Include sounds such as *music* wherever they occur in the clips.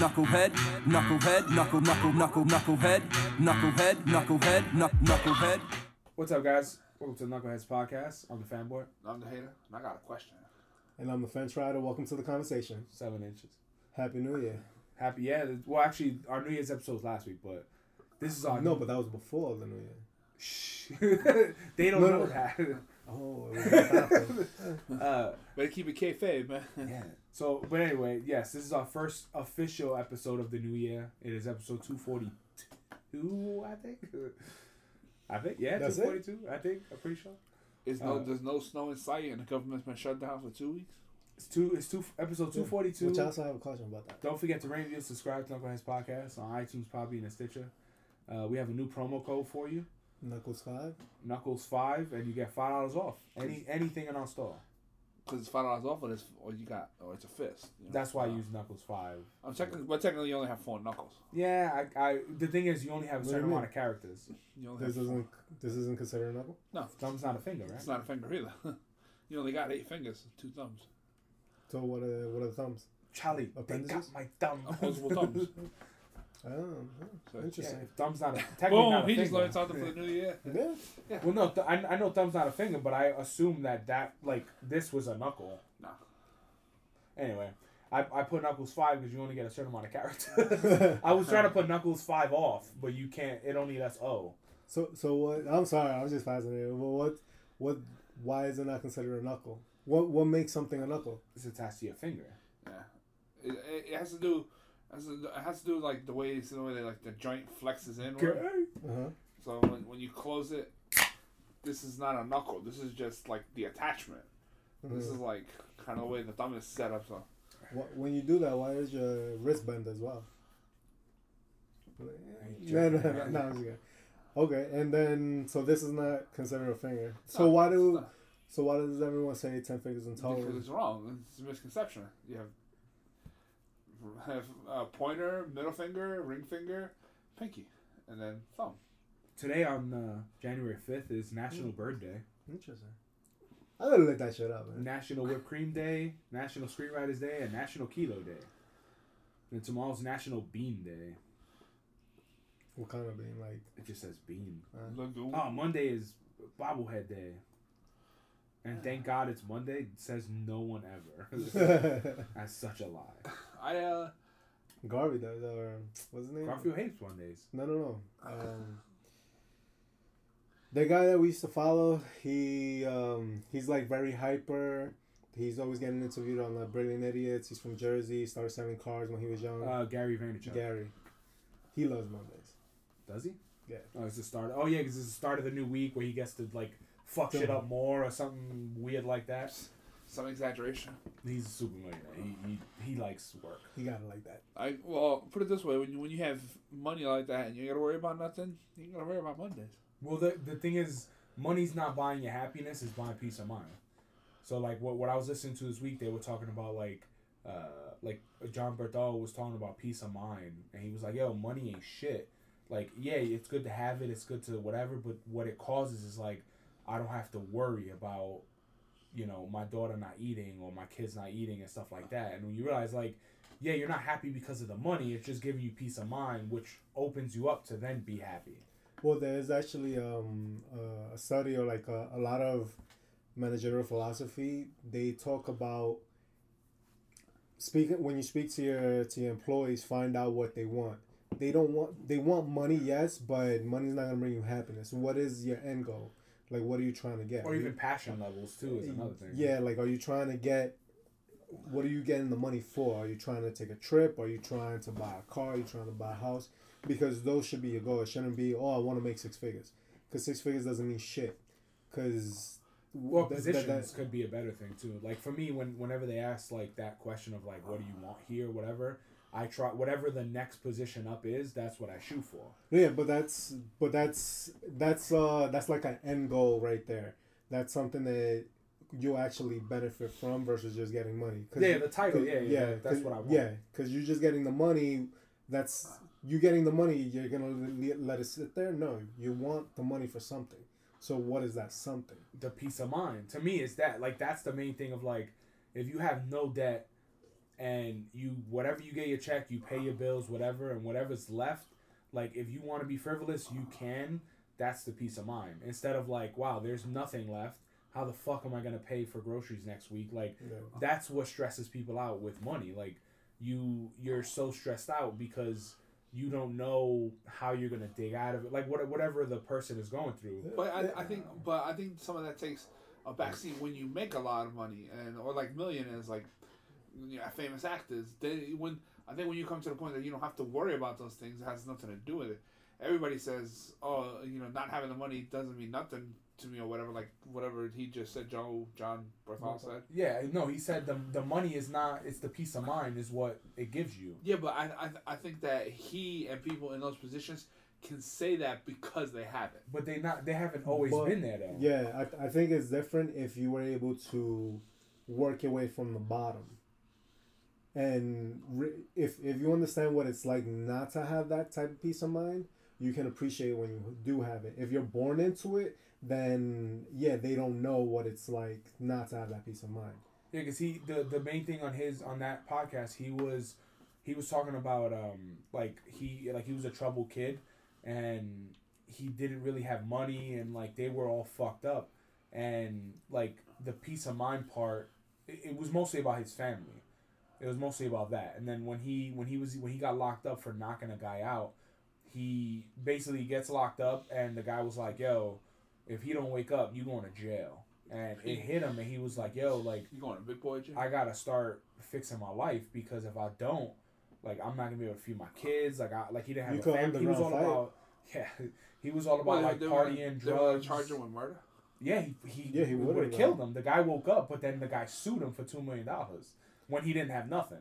knucklehead, knucklehead, knuckle, knuckle, knuckle, knucklehead, knucklehead, knucklehead, knucklehead. What's up, guys? Welcome to the Knuckleheads Podcast. I'm the fanboy, I'm the hater, and I got a question. And I'm the fence rider. Welcome to the conversation. seven inches. Happy New Year. Happy, yeah. Well, actually, our New Year's episode was last week, but this is our No, but that was before the New Year. Shh. *laughs* they don't No, know no. that. Oh, it was *laughs* uh, Better keep it kayfabe, man. yeah. So, but anyway, yes, this is our first official episode of the new year. It is episode two forty two, I think. *laughs* I think, yeah, two That's it? I think. I'm pretty sure. It's no, Uh, there's no snow in sight, and the government's been shut down for two weeks. It's two. It's two. Episode two forty two. Which I also have a question about that. Don't forget to rate, review, subscribe to Knuckleheads Podcast on iTunes, Podbean, and Stitcher. Uh, we have a new promo code for you, Knuckles 5. Knuckles Five, and you get five dollars off any anything in our store. Cause it's five dollars off, but it's or you got or it's a fist. you know? That's why I use Knuckles Five. I'm technically, but technically you only have four knuckles. Yeah, I, I. The thing is, you only have a What do certain you amount of characters. You only This have isn't this isn't considered a knuckle. No, Thumb's not a finger, right? it's not a finger either. *laughs* you only got eight fingers, two thumbs. So what are what are the thumbs? Charlie, they got Appendages? my thumb. Opposable thumbs. *laughs* Oh, So, yeah, interesting. if thumb's not a technically not Boom! a He just finger. learned something for the new year. Yeah. Well, no, th- I, I know thumb's not a finger, but I assume that that like this was a knuckle. Nah. Anyway, I, I put Knuckles five because you only get a certain amount of characters. *laughs* I was trying to put Knuckles five off, but you can't. It only lets O. So so what? I'm sorry. I was just fascinated. Well, what what? Why is it not considered a knuckle? What what makes something a knuckle? It's attached to your finger. Yeah, it, it, it has to do. Has to, it has to do like the way it's the way they, like the joint flexes inward. Uh huh. So when, when you close it, this is not a knuckle. This is just like the attachment. This is like kind of the way the thumb is set up. So When you do that, why is your wrist bend as well? No, no, no, no, I'm just kidding. Okay, and then so this is not considered a finger. So No, why it's do not. so why does everyone say ten fingers in total? because it's wrong. It's a misconception. You have have uh, pointer, middle finger, ring finger, pinky, and then thumb. Today on uh, January fifth is National Bird Day, Interesting. I gotta look that shit up, man. National Whipped Cream Day, National Screenwriters Day, and National Kilo Day. And tomorrow's National Bean Day. What kind of bean? like? It just says bean. Lagoon. Oh, Monday is Bobblehead Day. And thank *sighs* God it's Monday. It says no one ever. *laughs* That's such a lie. *laughs* I uh Garvey does, or what's his name? Garfield hates Mondays. No, no, no. Um, *laughs* the guy that we used to follow, he um, he's like very hyper. He's always getting interviewed on like Brilliant Idiots. He's from Jersey. Started selling cars when he was young. Uh, Gary Vaynerchuk. Gary. He loves Mondays. Does he? Yeah. Oh, it's the start. Oh, yeah, because it's the start of the new week where he gets to like fuck shit up more or something weird like that. some exaggeration. He's a super millionaire. He, he, he likes work. He got it like that. I well put it this way: when you when you have money like that and you gotta worry about nothing, you ain't gotta worry about Mondays. Well, the the thing is, money's not buying you happiness; it's buying peace of mind. So, like, what what I was listening to this week, they were talking about like, uh, like John Bernthal was talking about peace of mind, and he was like, "Yo, money ain't shit. Like, yeah, it's good to have it, it's good to whatever, but what it causes is like, I don't have to worry about, you know, my daughter not eating or my kids not eating and stuff like that. And when you realize, like, yeah, you're not happy because of the money; it's just giving you peace of mind, which opens you up to then be happy. Well, there's actually um, a study or like a, a lot of managerial philosophy. They talk about speaking when you speak to your to your employees, find out what they want. They don't want they want money, yes, but money's not gonna bring you happiness. What is your end goal? Like, what are you trying to get? Or Are you- even passion levels too is another thing. Yeah, like, are you trying to get? What are you getting the money for? Are you trying to take a trip? Are you trying to buy a car? Are you trying to buy a house? Because those should be your goal. It shouldn't be, oh, I want to make six figures. Because six figures doesn't mean shit. Because Well, positions could be a better thing too. Like for me, when whenever they ask like that question of like, what do you want here, whatever, I try whatever the next position up is. That's what I shoot for. yeah, but that's but that's that's uh that's like an end goal right there. That's something that you'll actually benefit from versus just getting money. 'Cause Yeah, the title. 'cause- Yeah, yeah, that's what I want. Yeah, because you're just getting the money. That's you getting the money. You're gonna let it sit there. No, you want the money for something. So what is that something? the peace of mind. To me, is that like that's the main thing of like, if you have no debt and you whatever you get your check, you pay your bills, whatever, and whatever's left, like if you want to be frivolous, you can. That's the peace of mind. Instead of like, wow, there's nothing left. How the fuck am I gonna pay for groceries next week? Like Yeah. that's what stresses people out with money. Like you you're so stressed out because you don't know how you're gonna dig out of it. Like what whatever the person is going through. But I, I think, but I think some of that takes a backseat when you make a lot of money, and or like millionaires, like you know, famous actors. They when I think when you come to the point that you don't have to worry about those things, it has nothing to do with it. Everybody says, "Oh, you know, not having the money doesn't mean nothing to me," or whatever. Like whatever he just said, Joe John Bernthal said. Yeah, no, he said the the money is not. It's the peace of mind is what it gives you. Yeah, but I, I I think that he and people in those positions can say that because they have it. But they not. They haven't always But- been there though. Yeah, I, I think it's different if you were able to work your way from the bottom. And re- if if you understand what it's like not to have that type of peace of mind, you can appreciate when you do have it. If you're born into it, then yeah, they don't know what it's like not to have that peace of mind. Yeah, because he the the main thing on his on that podcast he was he was talking about um like he like he was a troubled kid and he didn't really have money and like they were all fucked up and like the peace of mind part it, it was mostly about his family it was mostly about that and then when he when he was when he got locked up for knocking a guy out he basically gets locked up and the guy was like yo if he don't wake up you going to jail and it hit him and he was like yo like You going to big boy gym? I gotta start fixing my life because if I don't, like I'm not gonna be able to feed my kids. Like I like he didn't have You a family. He was all underground fight. about *laughs* yeah. He was all about Well, like partying, were drugs. charge him with murder. Yeah, he he, Yeah, he would would've killed him. The guy woke up, but then the guy sued him for two million dollars when he didn't have nothing.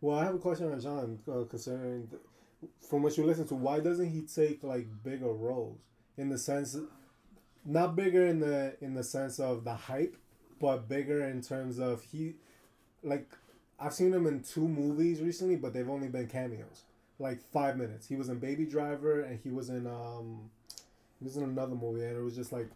Well, I have a question on John uh, concerning th- from what you listen to. Why doesn't he take like bigger roles in the sense, not bigger in the in the sense of the hype, but bigger in terms of he, like, I've seen him in two movies recently, but they've only been cameos, like five minutes. He was in Baby Driver, and he was in um, he was in another movie, and it was just like.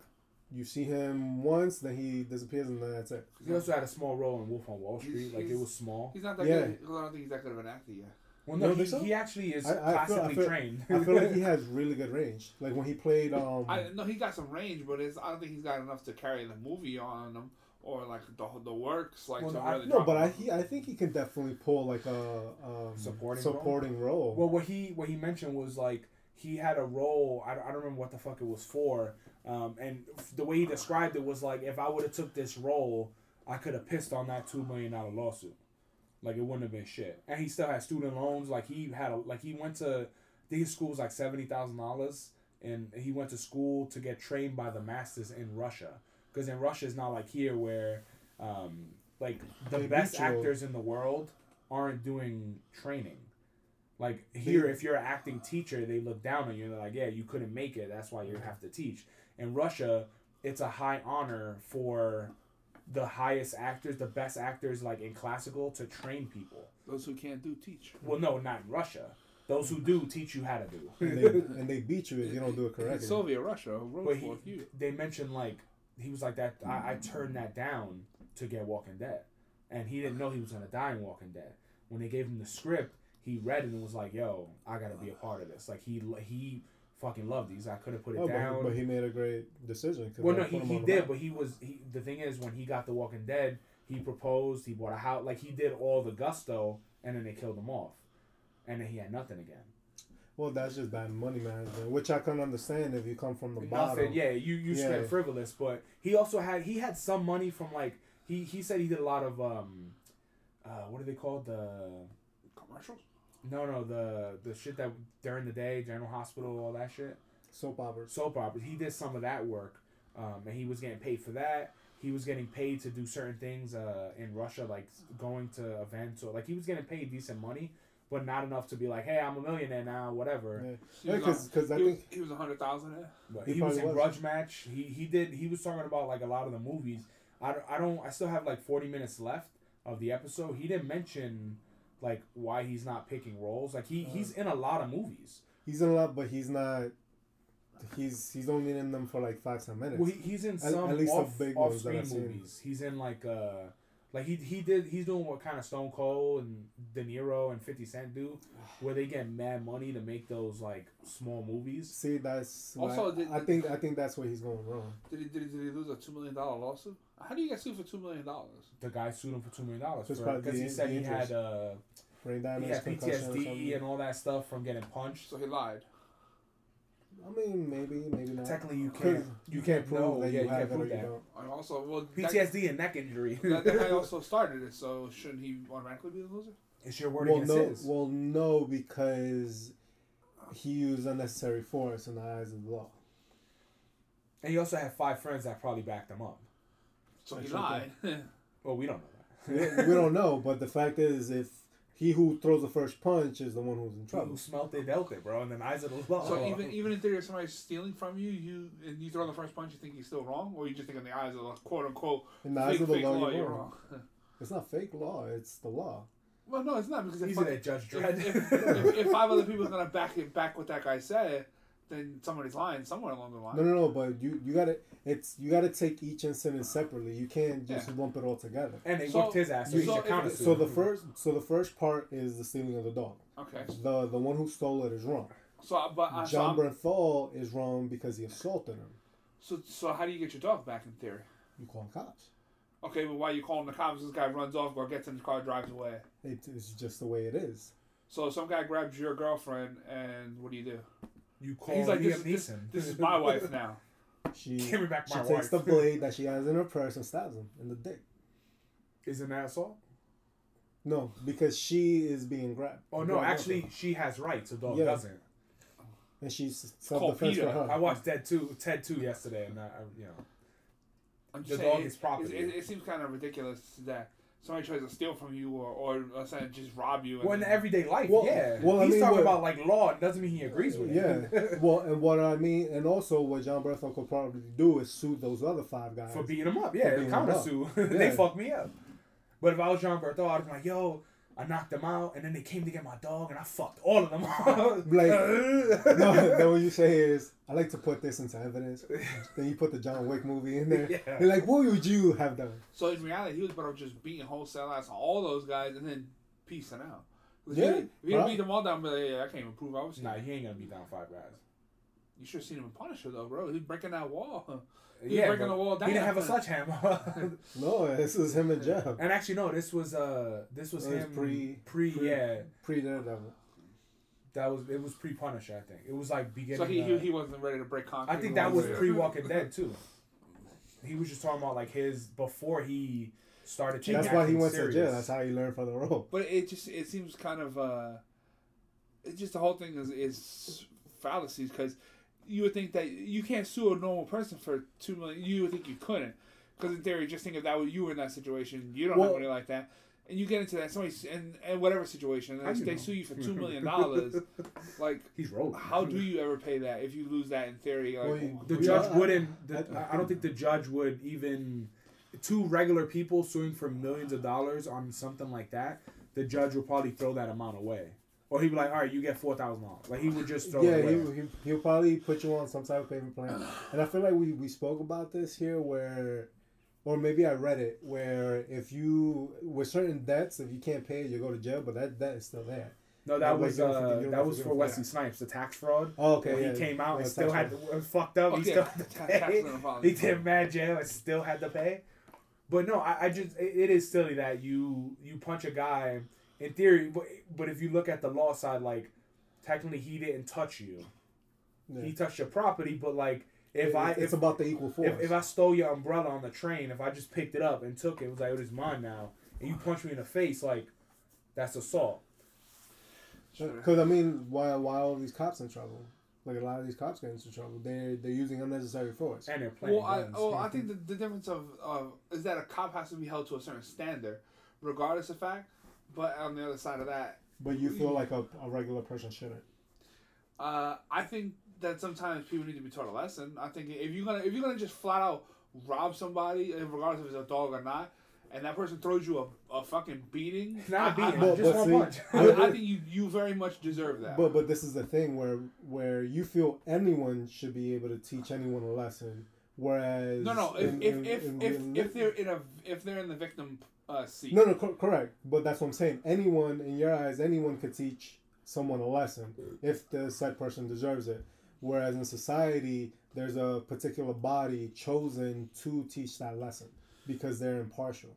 You see him once, then he disappears, and then that's it. He also had a small role in Wolf on Wall He's- Street. like it was small. He's not that Yeah. good. I don't think he's that good of an actor yet. Well, You no, he, so? he actually is I- I feel- I classically feel- trained. I feel like he *laughs* has really good range. Like when he played um, I no, he got some range, but it's I don't think he's got enough to carry the movie on him or like the the works like Well, to no, I- really No, drop but I he, I think he can definitely pull like a um, Supporting role? supporting role. Well, what he what he mentioned was like he had a role. I, I don't remember what the fuck it was for. Um, and the way he described it was like if I would have took this role, I could have pissed on that two million dollar lawsuit. Like it wouldn't have been shit. And he still had student loans. Like he had a like he went to I think his school was like seventy thousand dollars, and he went to school to get trained by the masters in Russia. Because in Russia it's not like here where, um, like the They best actors in the world aren't doing training. Like here, if you're an acting teacher, they look down on you. They're like, "Yeah, you couldn't make it. That's why you have to teach." In Russia, it's a high honor for the highest actors, the best actors, like in classical, to train people. Those who can't do teach. Well, no, not in Russia. Those who do teach you how to and, do. they, *laughs* and they beat you if you don't do it In correctly. Soviet Russia wrote But for he, you. they mentioned like he was like that. I, I turned that down to get Walking Dead, and he didn't know he was gonna die in Walking Dead. When they gave him the script, he read it and was like, "Yo, I gotta be a part of this." Like he he fucking loved these. I could have put it Oh, but, down. but he made a great decision. 'cause well, no, he, he did, map. but he was he. The thing is, when he got the Walking Dead, he proposed. He bought a house. Like he did all the gusto, and then they killed him off, and then he had nothing again. Well, that's just bad money management, which I can understand if you come from the bottom. Nothing. Yeah, you you Yeah. spent frivolous, but he also had he had some money from like he he said he did a lot of um, uh, what are they called the Commercials? No no the the shit that during the day General Hospital all that shit Soap operas. soap operas. He did some of that work, um, and he was getting paid for that. He was getting paid to do certain things uh, in Russia, like going to events or like he was getting paid decent money, but not enough to be like, hey, I'm a millionaire now, whatever. Yeah, He yeah, because I he was, think he was a hundred thousand. But He he, was in was. Grudge Match. He he did. He was talking about like a lot of the movies. I, don't- I don't. I still have like forty minutes left of the episode. He didn't mention like why he's not picking roles. Like he he's in a lot of movies. he's in a lot, but he's not. He's he's only in them for like five ten minutes. Well, he, he's in some at least the off, big off screen I've movies. He's in like uh Like he he did he's doing what kind of Stone Cold and De Niro and Fifty Cent do, *sighs* where they get mad money to make those like small movies. See, that's Also, like, did- I think I think that's where he's going wrong. Did he, did he, did he lose a $2 million lawsuit? How do you get sued for $2 million? The guy sued him for two million dollars because he said he interest. had uh Brain he damage, had PTSD and all that stuff from getting punched. So he lied. I mean, maybe, maybe not. Technically, you can't you can't prove know. that yeah, you you have can't it prove that. don't. Also, well, that, PTSD and neck injury. that, that guy *laughs* also started it, so shouldn't he automatically be the loser? it's your word Well, against no, his. well, no, because he used unnecessary force in the eyes of the law. and he also had five friends that probably backed him up. So he lied. *laughs* Well, we don't know that. we don't know, but the fact is, if he who throws the first punch is the one who's in trouble. Who trouble, smelt it, dealt it, bro. And then eyes of the law. So even even in theory, if somebody's stealing from you, you and you throw the first punch, you think he's still wrong, or you just think in the eyes of the quote unquote in the eyes of the law, law, you're you're wrong. wrong. *laughs* It's not fake law; it's the law. well, no, it's not because if, He's in that Judge if, if, if, if five other people are gonna back it back what that guy said, then somebody's lying somewhere along the line. No, no, no. But you, you gotta, it's you gotta take each incident separately. You can't just Yeah. lump it all together. and they So- whooped his ass, so you- he so should if- So the first, so the first part is the stealing of the dog. Okay. The the one who stole it is wrong. So, but uh, John I'm- Bernthal is wrong because he assaulted him. so so how do you get your dog back in theory? You call the cops. Okay, but why are you calling the cops? This guy runs off, or gets in his car, drives away. It's just the way it is. So some guy grabs your girlfriend, and what do you do? You call He's like, Liam this, this, Neeson. this is my wife now. *laughs* She Give me back she my takes wife. the *laughs* blade that she has in her purse and stabs him in the dick. Isn't that assault? No, because she is being grabbed. Oh no, grabbed actually, up. she has rights. The dog Yeah. doesn't. and she's Call self defense for Peter. her. I watched Ted two, Ted two yesterday, and I, I you know, I'm The just dog saying, is it, property. It, it, seems kind of ridiculous that somebody tries to steal from you or or let's say just rob you. well, in then- everyday life, Well- yeah. well, I He's mean, talking what- about like law. It doesn't mean he agrees with you. Yeah. it. *laughs* well, and what I mean, and also what John Bernthal could probably do is sue those other five guys. for beating him up. Yeah, beating him counter sue. *laughs* Yeah. they fucked me up. But if I was John Bernthal, I'd be like, yo, I knocked them out, and then they came to get my dog, and I fucked all of them up. Like, *laughs* no, no, what you say is, I like to put this into evidence. then you put the John Wick movie in there. Yeah. You're like, what would you have done? So in reality, he was better off just beating wholesale ass all those guys and then piecing out. If Yeah, you, if you beat them all down, but yeah, I can't even prove I was. nah, he ain't gonna beat down five guys. You should have seen him in Punisher though, bro. He's breaking that wall. *laughs* He yeah, breaking the wall He didn't have a sledgehammer. *laughs* No, this is him and Jeff. and actually, no, this was uh, this was It was him pre- pre, pre- yeah. Pre Daredevil. That was it was pre Punisher, I think. It was like beginning. So he, uh, he, he wasn't ready to break concrete. I think that was pre Walking Dead too. He was just talking about like his before he started taking. That's why he went serious. to jail. That's how he learned for the role. But it just it seems kind of uh, it just the whole thing is is fallacies because you would think that you can't sue a normal person for two million. You would think you couldn't because in theory, just think if that was you were in that situation, you don't Well- have money like that. And you get into that somebody and, and whatever situation, and they know? sue you for two *laughs* million dollars. like, He's rolling. how do you ever pay that if you lose that in theory? Like, Well, you- The judge I- wouldn't. The, I- I don't think the judge would even. Two regular people suing for millions of dollars on something like that, the judge will probably throw that amount away, or he'd be like, "All right, you get four thousand dollars." Like he would just throw yeah, it away. he, he, he'll probably put you on some type of payment plan. And I feel like we, we spoke about this here where, or maybe I read it, where if you, with certain debts, if you can't pay it, you go to jail, but that debt is still there. no, that was uh, forget- that was forget- for Wesley Snipes, the tax fraud. Oh, okay. When yeah. he came out and still had to, was fucked up. Oh, he still had to pay. tax man. He did mad jail and still had to pay. But no, I, I just it, it is silly that you you punch a guy in theory, but but if you look at the law side, like technically he didn't touch you. Yeah. He touched your property, but like if It- I it's if, about the equal force. if if I stole your umbrella on the train, if I just picked it up and took it, it was like it is mine now, and you punch me in the face, like that's assault. Because I mean, why why all these cops in trouble? Like a lot of these cops get into trouble. They're they're using unnecessary force. And they're playing Well, I, guns. well, I think the, the difference of, of is that a cop has to be held to a certain standard, regardless of fact. But on the other side of that, But you feel like a, a regular person shouldn't. uh, I think that sometimes people need to be taught a lesson. I think if you're gonna if you're gonna just flat out rob somebody, regardless if it's a dog or not, and that person throws you a, a fucking beating, *laughs* Not a I- I- beating, But- just but one see, punch. I, I think you you very much deserve that. But but this is the thing where where you feel anyone should be able to teach anyone a lesson, whereas no, no. If in- if in- if, in- if, in- if they're in a if they're in the victim uh, seat. No, no, cor- correct. But that's what I'm saying. Anyone, in your eyes, anyone could teach someone a lesson if the said person deserves it. Whereas in society, there's a particular body chosen to teach that lesson because they're impartial.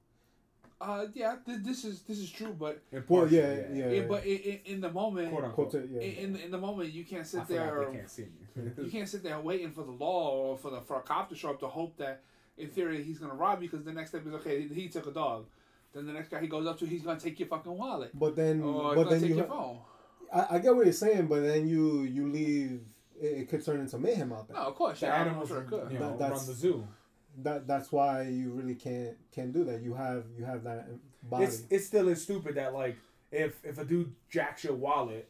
Uh, yeah, th- this is this is true, but Well, Impartial, yeah, yeah. it, but in, in, in the moment, Quote unquote. Quote yeah. in, in the moment, you can't I sit forgot there. they can't see me. *laughs* You can't sit there waiting for the law or for the for a cop to show up to hope that, in theory, he's gonna rob you because the next step is okay. He, he took a dog. Then the next guy he goes up to, he's gonna take your fucking wallet. But then, Or he's but gonna then take you, your ha- phone. I, I get what you're saying, but then you you leave. It, it could turn into mayhem out there. No, of course. The yeah, animals, sure it could. you know, That- that's- run the zoo. That that's why you really can't can't do that. You have you have that body. It's it still is stupid that like if if a dude jacks your wallet,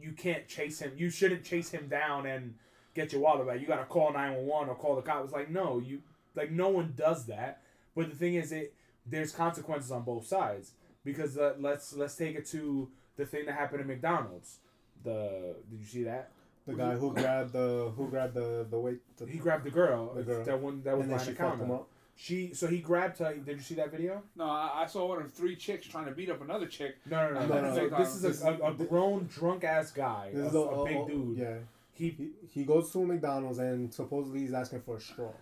you can't chase him. You shouldn't chase him down and get your wallet back. You gotta call nine one one or call the cops. It's like no, you like no one does that. But the thing is, it there's consequences on both sides because uh, let's let's take it to the thing that happened at McDonald's. The did you see that? the guy who grabbed the who grabbed the the weight. The, He grabbed the girl, The girl. that one that was and then behind she the fucked him counter. up. She so he grabbed her. Did you see that video? No, I, I saw one of three chicks trying to beat up another chick. No, no, no. No, no, no, no. this is This a, a, a grown drunk ass guy, This a, is a, a big a- dude. Yeah. He He, he goes to a McDonald's and supposedly he's asking for a straw,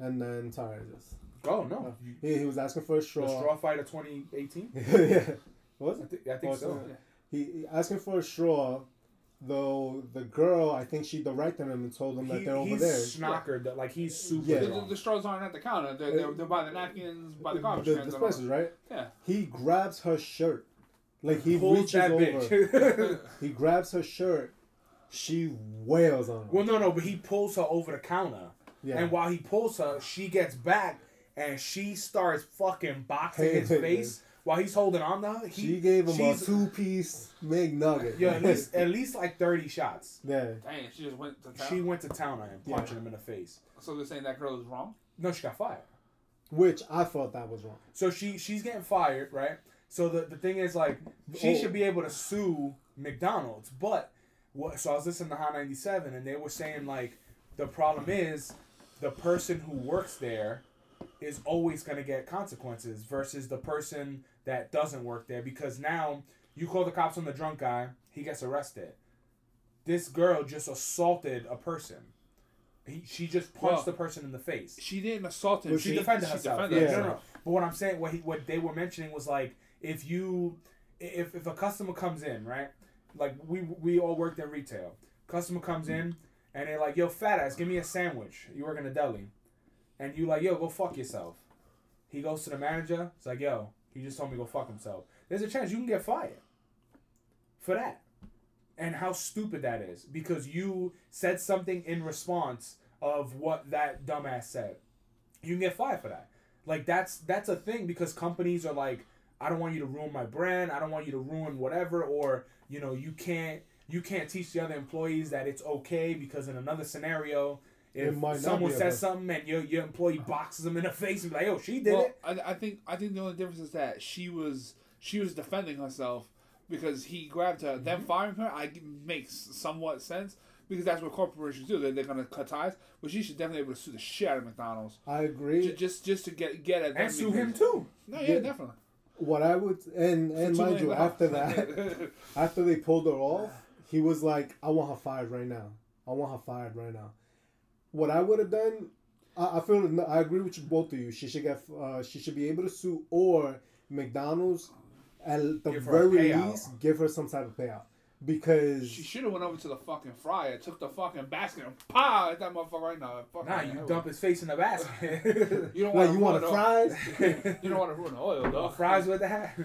and then sorry, just oh no, he, he was asking for a straw. the straw. straw fight of 2018. *laughs* yeah, was I, it? thi- I think Was so. it? He, he asking for a straw, though the girl I think she directed him and told him that they're over he's there. snockered. that- Like he's super Yeah. The, the, the straws aren't at the counter. They're, they're, they're by the napkins, by the garbage the cans. and dispensers, right? Yeah. He grabs her shirt, like he Pulls reaches that over. bitch. *laughs* He grabs her shirt. She wails on him. well, no, no, but he pulls her over the counter, yeah. and while he pulls her, she gets back and she starts fucking boxing Hey, his hey, face while he's holding on to her. He, she gave him a two-piece McNugget. Yeah, at least *laughs* at least like thirty shots. yeah. Dang, she just went to town. She went to town on him, Yeah. punching him in the face. so they're saying that girl is wrong? No, she got fired. Which I thought that was wrong. So she she's getting fired, right? So the, the thing is like she Oh. should be able to sue McDonald's, but what? So I was listening to Hot ninety seven, and they were saying like the problem is the person who works there is always going to get consequences versus the person that doesn't work there because now you call the cops on the drunk guy, he gets arrested. This girl just assaulted a person. He, she just punched Well, the person in the face. She didn't assault him. Well, She She- defended she herself. defended yeah, herself. no, no, no. But what I'm saying, what he, what they were mentioning was like, if you, if if a customer comes in, right, like we we all worked in retail. Customer comes mm-hmm. in and they're like, "Yo, fat ass, give me a sandwich." You work in a deli, and you like, "Yo, go fuck yourself." He goes to the manager. It's like, "Yo, he just told me to go fuck himself." There's a chance you can get fired for that. And how stupid that is because you said something in response of what that dumbass said. You can get fired for that. Like that's that's a thing because companies are like, I don't want you to ruin my brand. I don't want you to ruin whatever. Or you know, you can't you can't teach the other employees that it's okay because in another scenario, if might someone says okay. something and your your employee boxes them in the face and be like, oh, she did well, it. I, I think I think the only difference is that she was she was defending herself because he grabbed her. Mm-hmm. Them firing her, I makes somewhat sense because that's what corporations do. They're, they're gonna cut ties, but she should definitely be able to sue the shit out of McDonald's I agree. Ju- just just to get get at them. And sue him too. No, yeah, Yeah. definitely. What I would and and For mind you, million after that, *laughs* after they pulled her off, he was like, "I want her fired right now. I want her fired right now." What I would have done, I, I feel I agree with you both of you. She should get, uh, she should be able to sue or McDonald's, at the Give her a very least, give her some type of payout because She should have went over to the fucking fryer, took the fucking basket, and pow at that motherfucker right now. Fucking Nah, you dump his face in the basket. *laughs* *laughs* You don't like want you want the fries. *laughs* You don't want to ruin the oil though. Fries with that.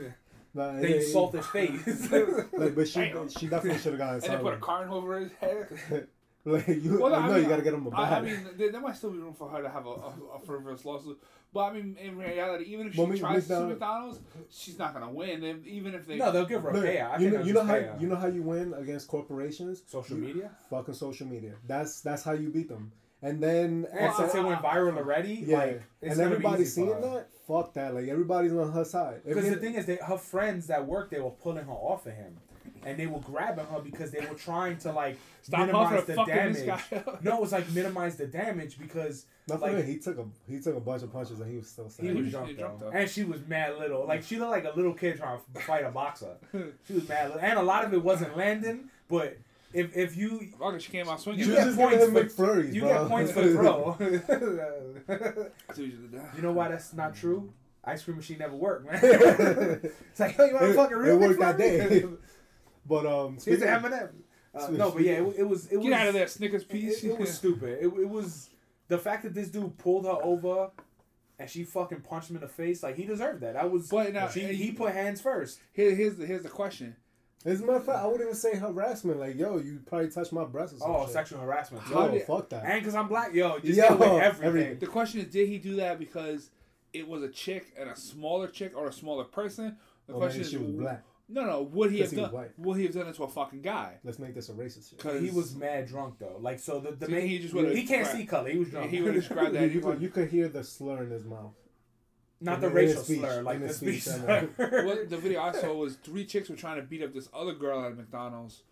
Nah, Then you it- salt his face. Like, but she Damn. she definitely should have gotten And then put a something. carton over his head. Like you, Well, I I know mean, you gotta get him a I, I bag. mean, there, there might still be room for her to have a, a, a frivolous lawsuit. But I mean, in reality, even if she But me- tries to sue McDonald- McDonald's, she's not gonna win. And even if they, no, they'll give her a No, payout. You know, you know how pay you know how you win against corporations. social You- media. Fucking social media. That's that's how you beat them. And then And and since so- it went viral already, yeah, like it's and gonna be everybody's easy for seeing her. that. Fuck that. Like everybody's on her side. Because the thing is, that her friends that work there were pulling her off of him. And they were grabbing her because they were trying to like Stop minimize the damage. this guy up. No, it was like minimize the damage because Not like, me, he took a he took a bunch of punches and he was still he standing. was was- drunk, though. and she was mad little. Like she looked like a little kid trying to fight a boxer. *laughs* She was mad little, and a lot of it wasn't landing. But if if you Fuck she came out swinging. You You get just giving him points McFlurries, you get points for throw. I see what you did there. you know why that's not true? Ice cream machine never worked, man. *laughs* *laughs* it's like, oh, you want a It- fucking it real worked that day. But um, Here's an M&M. Uh, no, but yeah, it, it was it was Get out of that Snickers It, piece. it was stupid. It, it was the fact that this dude pulled her over and she fucking punched him in the face. Like he deserved that. I was. But now- she, he put hands first. Here, here's the here's the question. as a matter of fact, I wouldn't even say harassment. Like, yo, you probably touched my breast or some Oh, shit. sexual harassment. Yo, did- fuck that. And because I'm black, yo, just Yo, yo, everything. everything. The question is, did he do that because it was a chick and a smaller chick or a smaller person? The Or question maybe is, she was black. No, no. Would he have 'Cause he was done? white. Would he have done it to a fucking guy? Let's make this a racist shit. Cause He was mad drunk though. Like so, the the So main he just would've he can't see color. He was drunk. he would have described *laughs* You, that. you, could, you could hear the slur in his mouth. Not in the the- racial speech, slur, like in the speech speech, I slur. *laughs* well, the video I saw was three chicks were trying to beat up this other girl at McDonald's,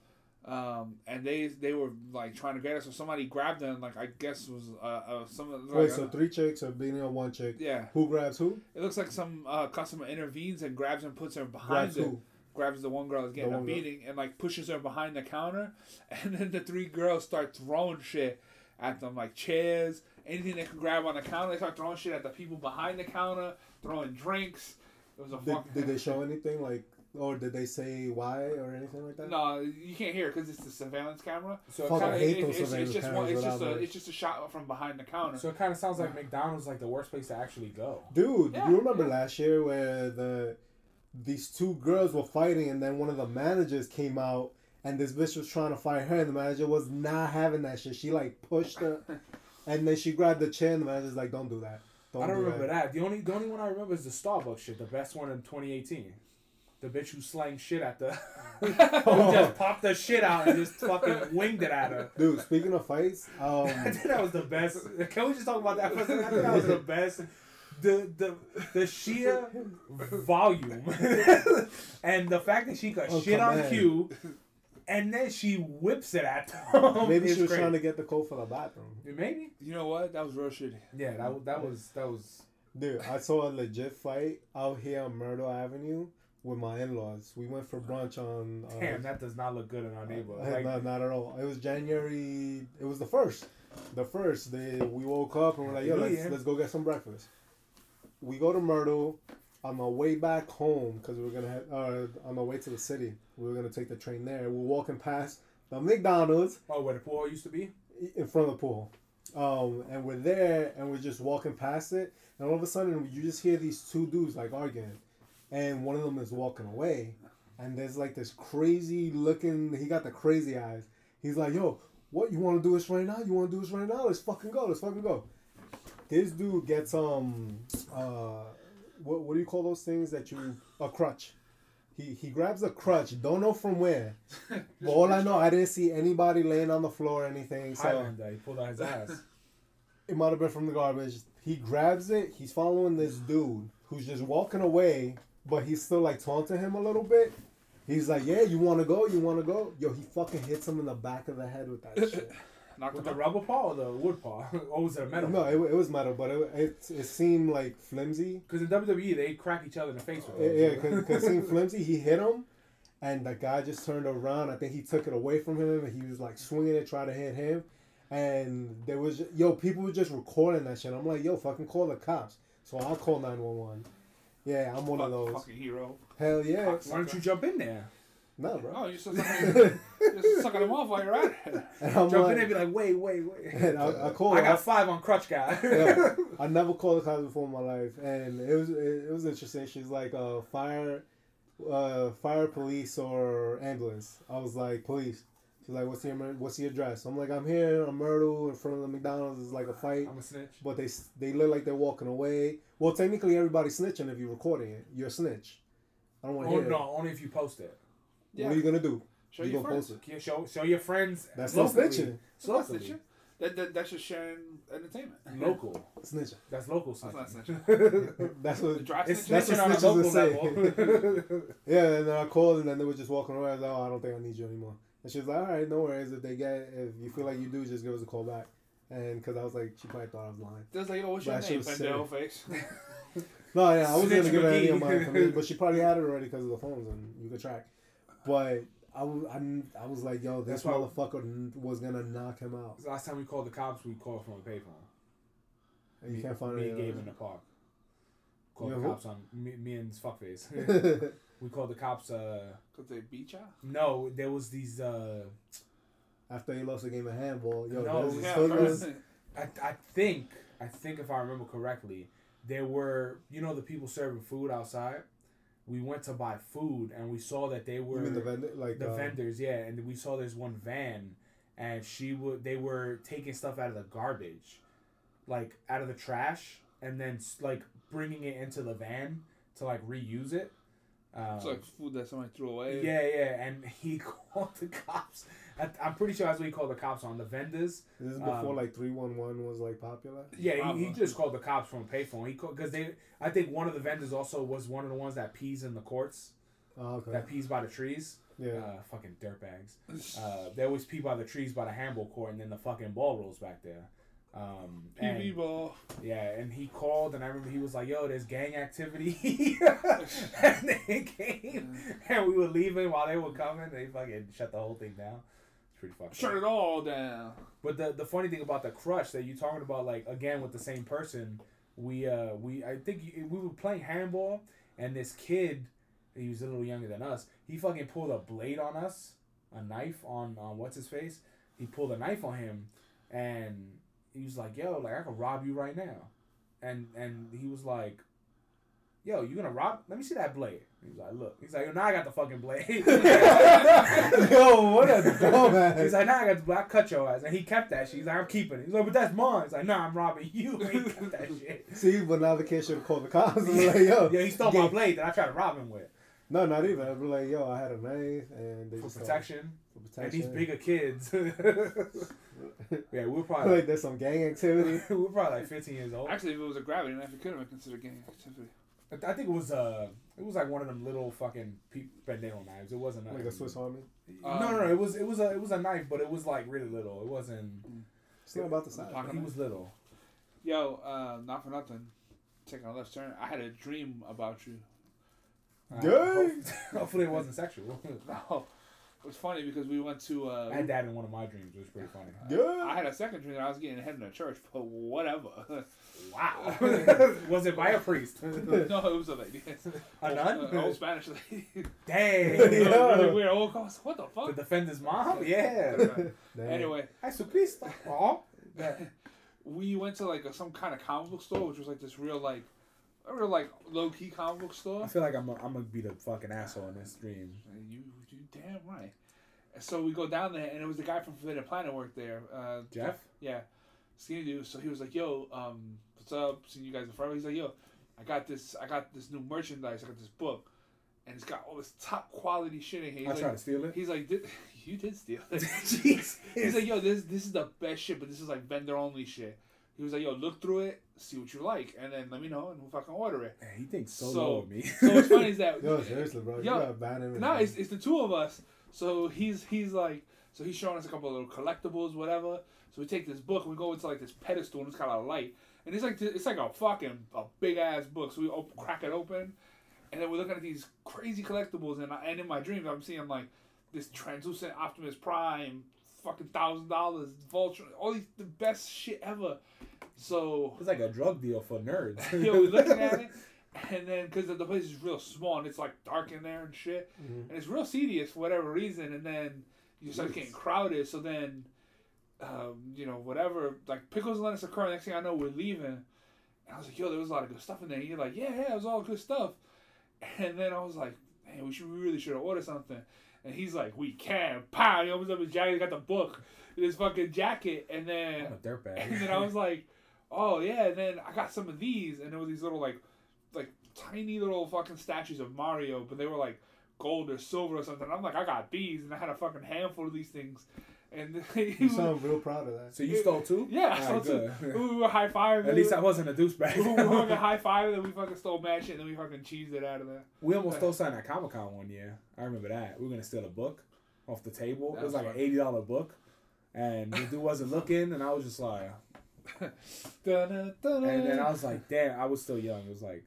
um, and they they were like trying to get her. So somebody grabbed them, like I guess was uh, uh some of- Wait, so uh, three chicks are beating on one chick. yeah. Who grabs who? It looks like some uh, customer intervenes and grabs her and puts her behind Grabs it. who? Grabs the one girl that's getting a one girl. beating and like pushes her behind the counter, *laughs* and then the three girls start throwing shit at them like chairs, anything they can grab on the counter. They start throwing shit at the people behind the counter, throwing drinks. It was a Did, fucking. did they *laughs* show anything like, or did they say why or anything like that? No, you can't hear because it's the surveillance camera. So Fuck, kinda, hate it- those it's, it's just one, it's just a it's just a shot from behind the counter. so it kind of sounds like McDonald's like the worst place to actually go. Dude, Yeah, you remember yeah. last year where the these two girls were fighting and then one of the managers came out and this bitch was trying to fight her and the manager was not having that shit. She like pushed her *laughs* and then she grabbed the chair and the manager's like, Don't do that. Don't I don't do remember that. The only the only one I remember is the Starbucks shit, the best one in 2018. The bitch who slang shit at the, *laughs* who just *laughs* popped the shit out and just fucking winged it at her. Dude, speaking of fights, um I think that was the best. Can we just talk about that for a second? I think that was the best. The the the sheer volume *laughs* and the fact that she got Oh, shit on cue, and then she whips it at them. *laughs* maybe she was great. trying to get the code for the bathroom. Maybe. you know what? That was real shit. Yeah, that was that was that was. Dude, I saw a legit fight out here on Myrtle Avenue with my in-laws. We went for brunch on. Uh, Damn, that does not look good in our neighborhood. *laughs* Uh, Like, not, not at all. It was January. It was the first. The first. They we woke up and we're like, yo, let's Year. let's go get some breakfast. We go to Myrtle. On my way back home, because we were gonna head, uh, on the way to the city, we were gonna take the train there. We're walking past the McDonald's oh, where the pool used to be. in front of the pool. Um, and we're there and we're just walking past it, and all of a sudden you just hear these two dudes like arguing, and one of them is walking away, and there's like this crazy looking. He got the crazy eyes. He's like, "Yo, what you want to do this right now? You want to do this right now? Let's fucking go. Let's fucking go." This dude gets um uh what what do you call those things that you a crutch. He, he grabs a crutch, don't know from where. *laughs* But all I know, I didn't see anybody laying on the floor or anything. So Highlander, he pulled out his ass. *laughs* it might have been from the garbage. He grabs it. He's following this dude who's just walking away, but he's still like taunting him a little bit. He's like, "Yeah, you want to go? You want to go?" Yo, he fucking hits him in the back of the head with that *laughs* shit. Knocked With the rubber paw or the wood paw? *laughs* or was it a metal? no, it, it was metal, but it, it it seemed like flimsy. Because in WWE, they crack each other in the face with those. Yeah, because it seemed *laughs* flimsy. He hit him, and the guy just turned around. I think he took it away from him, and he was like swinging it, trying to hit him. And there was yo, people were just recording that shit. I'm like, yo, fucking call the cops. So I'll call nine one one. Yeah, I'm one of those. Fucking hero. Hell yeah. Why don't you jump in there? No, bro. Oh, you're just sucking, you're sucking them off while you're at it. *laughs* And I'm Jump like, in and be like, wait, wait, wait. *laughs* and I, I call. I got five on crutch guy. yeah, I never called a cops before in my life, and it was it, it was interesting. She's like, uh, fire, uh, fire, police, or ambulance. I was like, police. She's like, what's your what's the address? I'm like, I'm here on Myrtle in front of the McDonald's. It's like a fight, I'm a snitch. but they they look like they're walking away. Well, technically, everybody's snitching if you're recording it. You're a snitch. I don't want to Oh, hear. it. no, only if you post it. What are you gonna do? Show you your gonna friends. post it? Show, show your friends. That's not locally. snitching. It's not snitching. That, that that's just sharing entertainment. Local. Snitching. That's local That's not snitching. snitching. *laughs* That's what. dry It's snitching. That's what snitching snitches local say. *laughs* *laughs* Yeah, and then I called, and then they were just walking away. I was like, "Oh, I don't think I need you anymore." And she was like, "All right, no worries. If they get, if you feel like you do, just give us a call back." And because I was like, she probably thought I was lying. There's like, oh, what's your But she name? was Pendejo face. No, yeah, I wasn't Snitch gonna give her any of McGee. my information, but she probably had it already because of the phones, and you could track. But I, w- I, kn- I was like, "Yo, this That's why- motherfucker n- was gonna knock him out." Last time we called the cops, we called from a payphone. And you Me- can't find me any and Gabe in the park. Called You the who? cops on me, me and this fuckface. *laughs* we called the cops. Uh, Cause they beat ya. no, there was these. Uh, After he lost a game of handball, yo, No, there's Yeah, photos. first- I, I think I think if I remember correctly, there were you know the people serving food outside. We went to buy food and we saw that they were the vendor, like the uh, vendors, yeah, and we saw there's one van, and she would they were taking stuff out of the garbage, like out of the trash, and then like bringing it into the van to like reuse it. Um, It's like food that somebody threw away. yeah, yeah, and *laughs* he *laughs* called the cops. I, I'm pretty sure that's what he called the cops on the vendors. This is before um, like three one one was like popular. Yeah, he, he just called the cops from a payphone. He called because they, I think one of the vendors also was one of the ones that pees in the courts, Oh, okay. that pees by the trees. Yeah. Uh, fucking dirtbags. Uh, they always pee by the trees by the handball court, and then the fucking ball rolls back there. Um, PB and, ball. yeah, and he called, and I remember he was like, "Yo, there's gang activity," *laughs* *laughs* and they came, and we were leaving while they were coming. They fucking shut the whole thing down. Pretty fucking. Shut it all down. But the the funny thing about the crush that you talking about, like again with the same person, we uh we I think you- we were playing handball, and this kid, he was a little younger than us. He fucking pulled a blade on us, a knife on on what's his face. He pulled a knife on him, and he was like, "Yo, like I could rob you right now," and and he was like. Yo, you gonna rob? Let me see that blade. He's like, look. He's like, now I got the fucking blade. *laughs* *laughs* Yo, what a *laughs* dumbass. He's like, now I got the black cut your ass. And he kept that shit. He's like, I'm keeping it. He's like, but that's mine. He's like, nah, I'm robbing you. He kept that shit. See, but now the kid should have called the cops and be like, yo. Yeah, he stole my blade that I tried to rob him with. No, not even. I'd be like, yo, I had a knife and they For just told- protection. For And protection. these bigger kids. yeah, we are probably like there's some gang activity. we are probably like 15 years old. Actually, if it was a gravity knife, it could have been considered gang activity. I think it was uh, it was like one of them little fucking pe- pendejo knives. It wasn't like a Swiss Army. no, no, no. It was it was a it was a knife, but it was like really little. It wasn't. It's not about the size. He was little. Yo, uh, not for nothing. Taking a left turn. I had a dream about you. Uh, Yay! hope- hopefully, it wasn't sexual. *laughs* No, it was funny because we went to. Uh, I had that in one of my dreams. It was pretty funny. Yeah. I had a second dream that I was getting head in a church, but whatever. Wow. *laughs* *laughs* was it by a priest? *laughs* no, it was a lady. A nun? An old Spanish lady. Dang. Yeah. really weird. Old cost. What the fuck? To fuck? defend his mom? Yeah. Damn. anyway, Jesucristo. Oh. we went to like a, some kind of comic book store, which was like this real like, a real like low key comic book store. I feel like I'm i I'm gonna be the fucking asshole in this dream. You, you damn right. So we go down there, and it was the guy from Forbidden Planet worked there. Uh, Jeff? Yeah, skinny dude. So he was like, "Yo, um, what's up? Seeing you guys in forever." He's like, "Yo, I got this. I got this new merchandise. I got this book, and it's got all this top quality shit in here." He's I like, tried to steal it. He's like, "Did- *laughs* "You did steal it." *laughs* Jeez. He's like, "Yo, this this is the best shit, but this is like vendor only shit." He was like, "Yo, look through it, see what you like, and then let me know, and we'll fucking order it." Man, he thinks so, So- low of me. *laughs* So what's funny is that *laughs* Yo, seriously, bro. You Yo, gotta ban him. no, it's, it's the two of us. So he's he's like, so he's showing us a couple of little collectibles, whatever. So we take this book and we go into like this pedestal and it's got a light, and it's like it's like a fucking a big ass book. So we op- crack it open, and then we're looking at these crazy collectibles, and I, and in my dreams I'm seeing like this translucent Optimus Prime, fucking thousand dollars, Vulture, all these the best shit ever. So It's like a drug deal for nerds. *laughs* yo, we're looking at it, *laughs* and then because the place is real small and it's like dark in there and shit, Mhm. and it's real tedious for whatever reason, and then you start getting crowded. So then, um, you know, whatever, like pickles and lettuce occur. Next thing I know, we're leaving, and I was like, "Yo, there was a lot of good stuff in there." And you're like, "Yeah, yeah, it was all good stuff," and then I was like, "Man, we should we really should have ordered something." And he's like, "We can." Pow! He opens up his jacket, he got the book, in his fucking jacket, and then I'm a dirtbag. *laughs* and then I was like, oh yeah, and then I got some of these, and there was these little like, like tiny little fucking statues of Mario, but they were like gold or silver or something. I'm like, I got these, and I had a fucking handful of these things, and *laughs* he You was, sound real proud of that. So you stole two? yeah, Alright, so too. good. *laughs* we were high five. At least I wasn't a douchebag. we were fucking high five, and we fucking stole mad shit, and then we fucking cheesed it out of there. We almost stole something at Comic Con one year. I remember that. We were gonna steal a book off the table. it was That's like an eighty dollar book, and the dude wasn't looking, and I was just like, *laughs* Dun, dun, and then I was like, damn, I was still young. It was like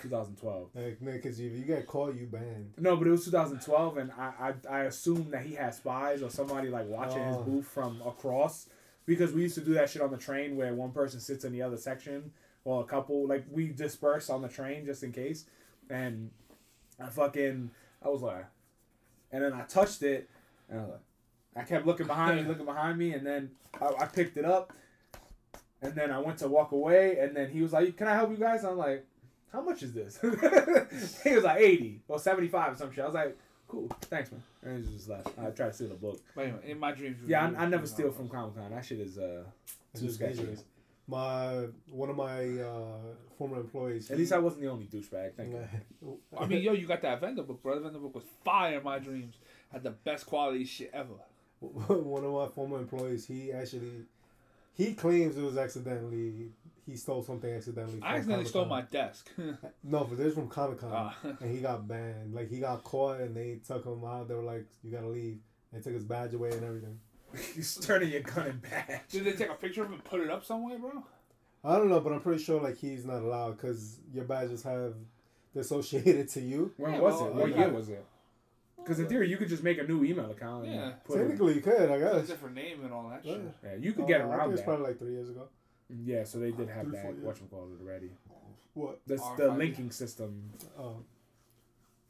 2012. Like, man, because if you get caught, you banned. No, but it was 2012, and I I, I assumed that he had spies or somebody like watching his Oh. booth from across, because we used to do that shit on the train where one person sits in the other section or a couple like we disperse on the train just in case, and I fucking I was like, and then I touched it, and I was like, I kept looking behind me, looking behind me, and then I, I picked it up, and then I went to walk away, and then he was like, "Can I help you guys?" I'm like, "How much is this?" *laughs* he was like eighty or seventy five or some shit. I was like, "Cool, thanks, man." And he just left. I tried to steal the book. But anyway, in my dreams. Yeah, I, I never steal from Comic Con. That shit is uh It's too sketchy. My one of my uh, former employees. At least I wasn't the only douchebag. Thank you. I mean, yo, you got that vendor book, bro. The vendor book was fire in my dreams. Had the best quality shit ever. *laughs* one of my former employees, he actually, he claims it was accidentally. He stole something accidentally. From I accidentally stole my desk. *laughs* No, but this is from Comic Con, Ah. *laughs* and he got banned. Like he got caught, and they took him out. They were like, "You gotta leave." They took his badge away and everything. He's turning your gun in badge. Did they take a picture of him and put it up somewhere, bro? I don't know, but I'm pretty sure like he's not allowed because your badges have they're associated to you. When Yeah, was well, it? What year was it? Because in theory, you could just make a new email account. And Yeah. Put it, Technically, you could, I guess. different name and all that Yeah. shit. yeah, you could get Uh, I around think it's that. probably like three years ago. Yeah, so they did have Three, that. four years. Whatchamacallit already. What? The, RFID. the linking system. Oh,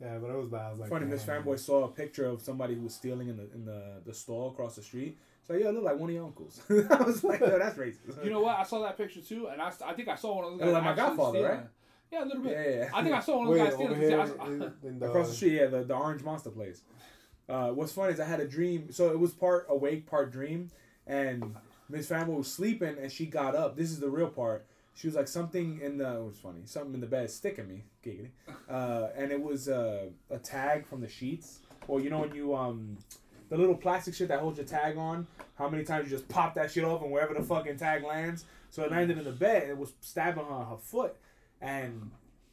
yeah, but it was bad. I was like, Funny, Miss damn. Fanboy saw a picture of somebody who was stealing in the in the, the store across the street. So yeah, it looked like one of your uncles. *laughs* I was like, yo, that's racist. You know what? I saw that picture too, and I, I think I saw one of those guys. like my Godfather, stealing. right? Yeah, a little bit. Yeah, yeah. I think I saw one of those Wait, guys over stealing. here I s- in, in the, across the street, yeah, the, the orange monster place. Uh, what's funny is I had a dream. So it was part awake, part dream, and Miss Family was sleeping, and she got up. This is the real part. She was like something in the. It was funny. Something in the bed sticking me, giggity. Uh, and it was uh, a tag from the sheets, or you know when you um, the little plastic shit that holds your tag on. How many times you just pop that shit off, and wherever the fucking tag lands. So it landed in the bed, and it was stabbing her on her foot, and.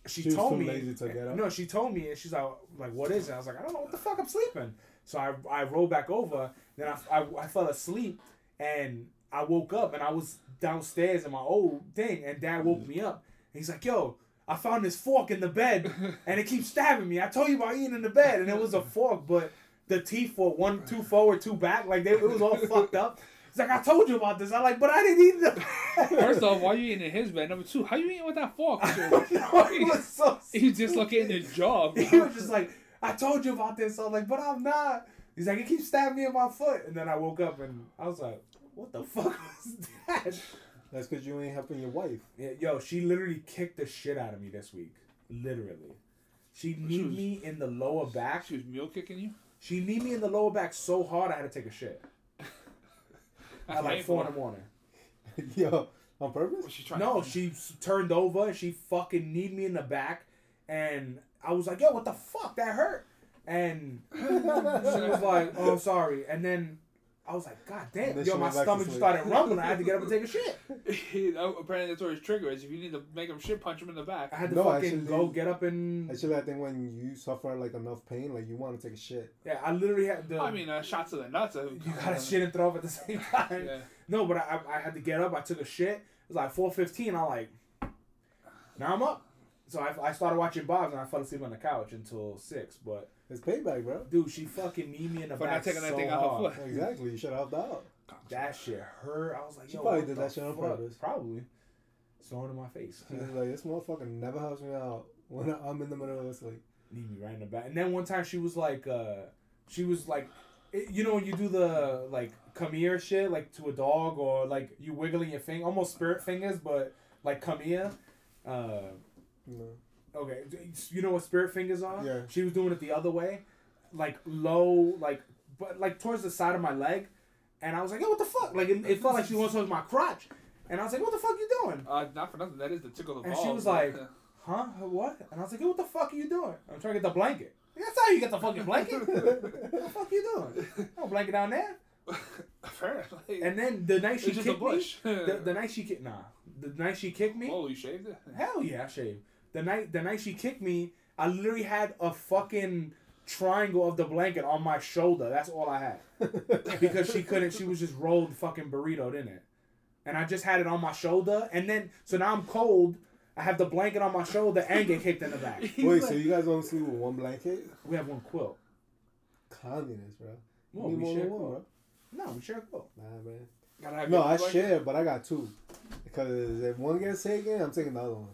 She, She told me. to get up? No, she told me, and she's like, like, what is it? I was like, I don't know what the fuck. I'm sleeping. So I, I rolled back over. Then I, I, I fell asleep, and I woke up, and I was downstairs in my old thing, and Dad woke me up. And he's like, yo, I found this fork in the bed, and it keeps stabbing me. I told you about eating in the bed, and it was a fork, but the teeth were one, two forward, two back, like they, it was all fucked up. He's like, I told you about this. I'm like, but I didn't eat them. *laughs* First off, *laughs* why you eating in his bed? Number two, how you eating with that fork? *laughs* no, it was so He's dislocating his jaw. bro. he was just like, I told you about this. I was like, but I'm not. He's like, it keeps stabbing me in my foot. And then I woke up and I was like, what the fuck was that? That's because you ain't helping your wife. Yeah, yo, she literally kicked the shit out of me this week. Literally. She kneed me in the lower back. She was mule kicking you. She kneed me in the lower back so hard I had to take a shit. At like four in the morning. *laughs* Yo, on purpose? Was she trying? No, she s- turned over and she fucking kneed me in the back, and I was like, "Yo, what the fuck? That hurt." And *laughs* she was like, "Oh, sorry." And then I was like, "God damn!" Then Yo, my went back to stomach just started rumbling. I had to get up and take a *laughs* shit. *laughs* Apparently, that's where his trigger is. If you need to make him shit, punch him in the back. I had to No, fucking actually- go get up and Actually, I think when you suffer like enough pain, like you want to take a shit. yeah. I literally had the. I mean, uh, shots to the nuts. uh, you gotta shit and throw up at the same *laughs* time. Yeah. No, but I, I had to get up. I took a shit. It was like four fifteen. I'm like, now I'm up. So I, I started watching Bob's and I fell asleep on the couch until six. But It's payback, bro. dude, she fucking kneed me in the For not back taking that so thing out her hard. foot. Exactly. You should have helped out. That shit hurt. I was like, She yo, probably what did the that shit on fuck? purpose. Probably. Throwing in my face. She was like, this motherfucker never helps me out when I'm in the middle of sleep. Need me right in the back. And then one time she was like, uh, she was like, it, you know when you do the like come here shit like to a dog or like you wiggling your finger, almost spirit fingers, but like come here. Uh, You know? Okay, you know what spirit fingers are? Yeah. She was doing it the other way, like low, like but like towards the side of my leg, and I was like, yo, what the fuck? Like it, it felt like she was towards my crotch, and I was like, what the fuck you doing? Uh, not for nothing. That is the tickle of the And balls. she was like, *laughs* huh? What? And I was like, yo, what the fuck are you doing? I'm trying to get the blanket. That's how you get the fucking blanket. *laughs* *laughs* what the fuck you doing? No blanket down there. Apparently. And then the night she it's just a kicked me, bush. the, the night she kicked nah, the night she kicked me, oh, you shaved it? hell yeah, I shaved. The night the night she kicked me, I literally had a fucking triangle of the blanket on my shoulder. That's all I had *laughs* because she couldn't. She was just rolled fucking burritoed in it, and I just had it on my shoulder. And then so now I'm cold. I have the blanket on my shoulder and get kicked in the back. *laughs* Wait, like- so you guys only sleep with one blanket? We have one quilt. Communist, bro. Well, You we share one, quilt. No, we share a quilt. bro. Nah, man. Gotta have No, I blanket. share, but I got two. Because if one gets taken, I'm taking the other one.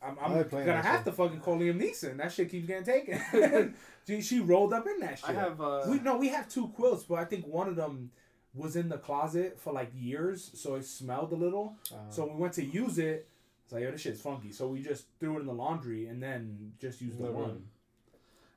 I'm, I I'm gonna have shit. to fucking call Liam Neeson. That shit keeps getting taken. *laughs* she, she rolled up in that shit. I have. Uh, we no, we have two quilts, but I think one of them was in the closet for like years, so it smelled a little. Uh, So we went to use it, it's like, yo, this shit's funky. So we just threw it in the laundry and then just used the one.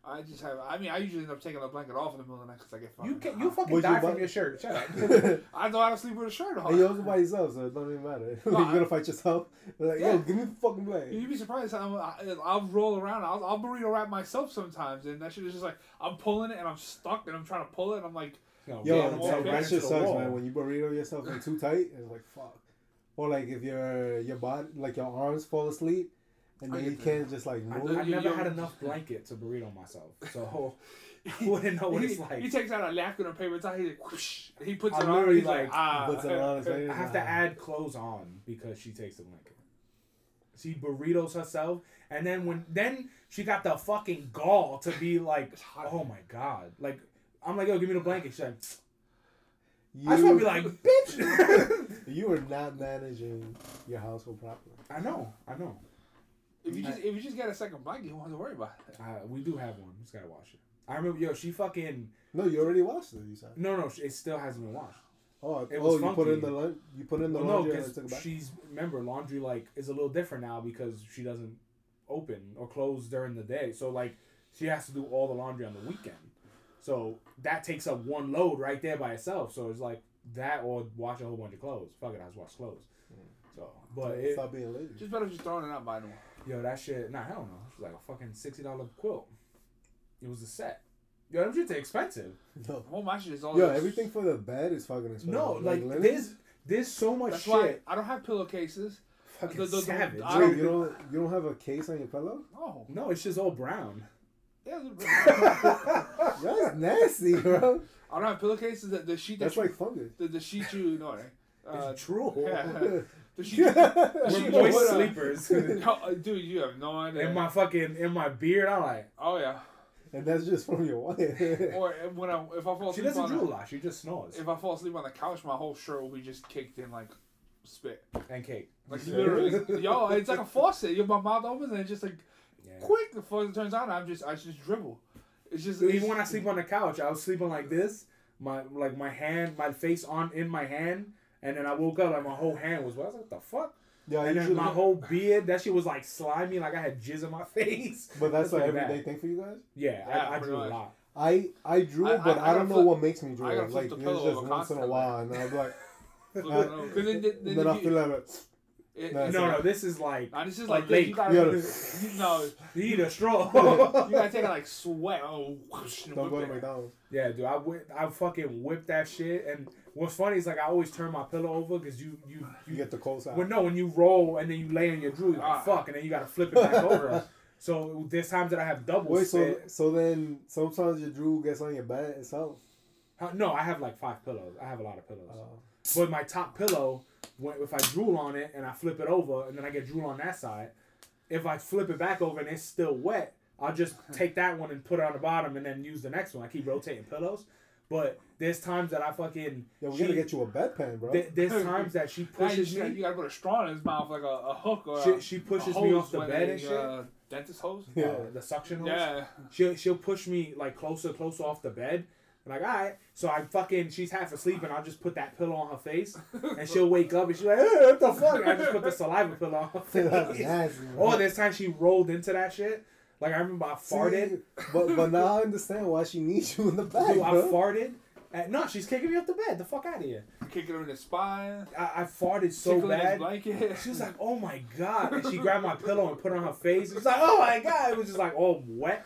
I just have. I mean, I usually end up taking the blanket off in the middle of the night because I get fucking. You can you fucking Would die buy- from your shirt. Shut up. *laughs* I know how to sleep with a shirt on. and you also by yourself, so it don't even matter. No, *laughs* You're I- gonna fight yourself. Like, Yeah. yo, give me the fucking blanket. You'd be surprised how I, I'll roll around. I'll, I'll burrito wrap myself sometimes, and that shit is just like I'm pulling it and I'm stuck and I'm trying to pull it. And I'm like, You know, Yo, roll the it that shit sucks, wall. man. When you burrito yourself in too tight, it's like fuck. Or like if your your body, like your arms fall asleep, and then you can't just like I, move. I've never had enough blanket to burrito myself, so *laughs* I wouldn't know what he, it's like. he takes out a napkin or paper towel. He like, whoosh, he puts I it on. He's like, like, ah. puts it on his face. *laughs* I have to add clothes on because she takes the blanket. She burritos herself, and then when then she got the fucking gall to be like, "Oh my god!" Like I'm like, "Yo, give me the blanket." She's like, You, "I just want to be like, bitch." *laughs* you are not managing your household properly. I know, I know. If you just if you just get a second blanket, you don't have to worry about it. Uh, we do have one. Just gotta wash it. I remember, yo, she fucking No, you already washed it. You said. no, no, it still hasn't been washed. Oh, It oh, was you put in the lun- you put in the Well, no, laundry and took it because back. she's remember laundry like is a little different now because she doesn't open or close during the day. So like she has to do all the laundry on the weekend. So that takes up one load right there by itself. So it's like that or wash a whole bunch of clothes. Fuck it, I just wash clothes. So, but it, Stop being lazy. Just better just throwing it out by the way. Yo, that shit, nah, hell no. It was like a fucking sixty dollar quilt. It was a set. Yo, them shit's expensive. *laughs* No. Home my shit is all. Yo, this- everything for the bed is fucking expensive. No, like linen? there's there's so much That's shit. why I don't have pillowcases. Fucking the- the- the- savage. I Wait, don't- you don't you don't have a case on your pillow? Oh, no, it's just all brown. yeah. *laughs* *laughs* That's nasty, bro. I don't have pillowcases. The, the sheet That's that like fungus. the, the sheet you know. Right? Uh, it's true. yeah. The. *laughs* We're She- moist what, uh, sleepers. *laughs* Uh, dude, you have no idea. in my fucking in my beard, I'm like, oh yeah. and that's just from your wife. *laughs* Or when I if I fall she asleep doesn't on drool a the, lot. She just snores if I fall asleep on the couch, my whole shirt will be just caked in like spit. and cake. Like Yeah. literally, yo, it's like a faucet. Yo, my mouth opens and it's just like Yeah. quick. The faucet turns on. I'm just I just dribble. It's just So it's, even when I sleep on the couch, I was sleeping like this, my like my hand, my face on in my hand, and then I woke up like my whole hand was. I was like, what the fuck? yeah, And then usually, my whole beard, that shit was like slimy, like I had jizz in my *laughs* face. but that's like pretty everyday bad. thing for you guys. Yeah, Yeah, I, I pretty drew a lot. I I drew, I- but I- I, I don't know flip- what makes me I drew. gotta Like flip it's the pillow just once in a while, and I'm like, Because then, then, then, then I you- feel like it, Nah, it- it's No, like- no, this is like Nah, this is Like like, this. you lake. gotta, you know, you need a straw. *laughs* you gotta take it *laughs* like sweat. Oh, whoosh, don't go to. McDonald's. Yeah, dude, I whip, I fucking whip that shit. And what's funny is like I always turn my pillow over because you you You get the cold side. Well, no, when you roll and then you lay on your drool, you're like, Ah. fuck, and then you gotta flip it back over. *laughs* So there's times that I have double Wait, so so then sometimes your drool gets on your bed itself. Uh, No, I have like five pillows. I have a lot of pillows. Uh, But my top pillow, when, if I drool on it and I flip it over and then I get drool on that side, if I flip it back over and it's still wet, I'll just *laughs* take that one and put it on the bottom and then use the next one. I keep rotating pillows. But there's times that I fucking. yeah, we she- gotta get you a bedpan, bro. there- there's *laughs* times that she Now you, pushes just you gotta put a straw in his mouth like a, a hook or She, a, she a pushes me off the bed they, and shit. Uh, dentist hose. Yeah. Uh, the suction hose. Yeah. she'll she'll push me like closer, closer off the bed. I'm like, all right. So I fucking she's half asleep and I'll just put that pillow on her face *laughs* and she'll wake up and she's like, hey, what the fuck? And I just put the saliva pillow on her face. nasty. oh, this time she rolled into that shit. Like I remember I farted. See, but but now I understand why she needs you in the back, Dude, I bro. farted. And, no, she's kicking me off the bed. The fuck out of here. Kicking her in the spine. I, I farted so bad. blanket. She was like, "Oh my god!" And she *laughs* grabbed my pillow and put it on her face. It was like, "Oh my god!" It was just like all wet.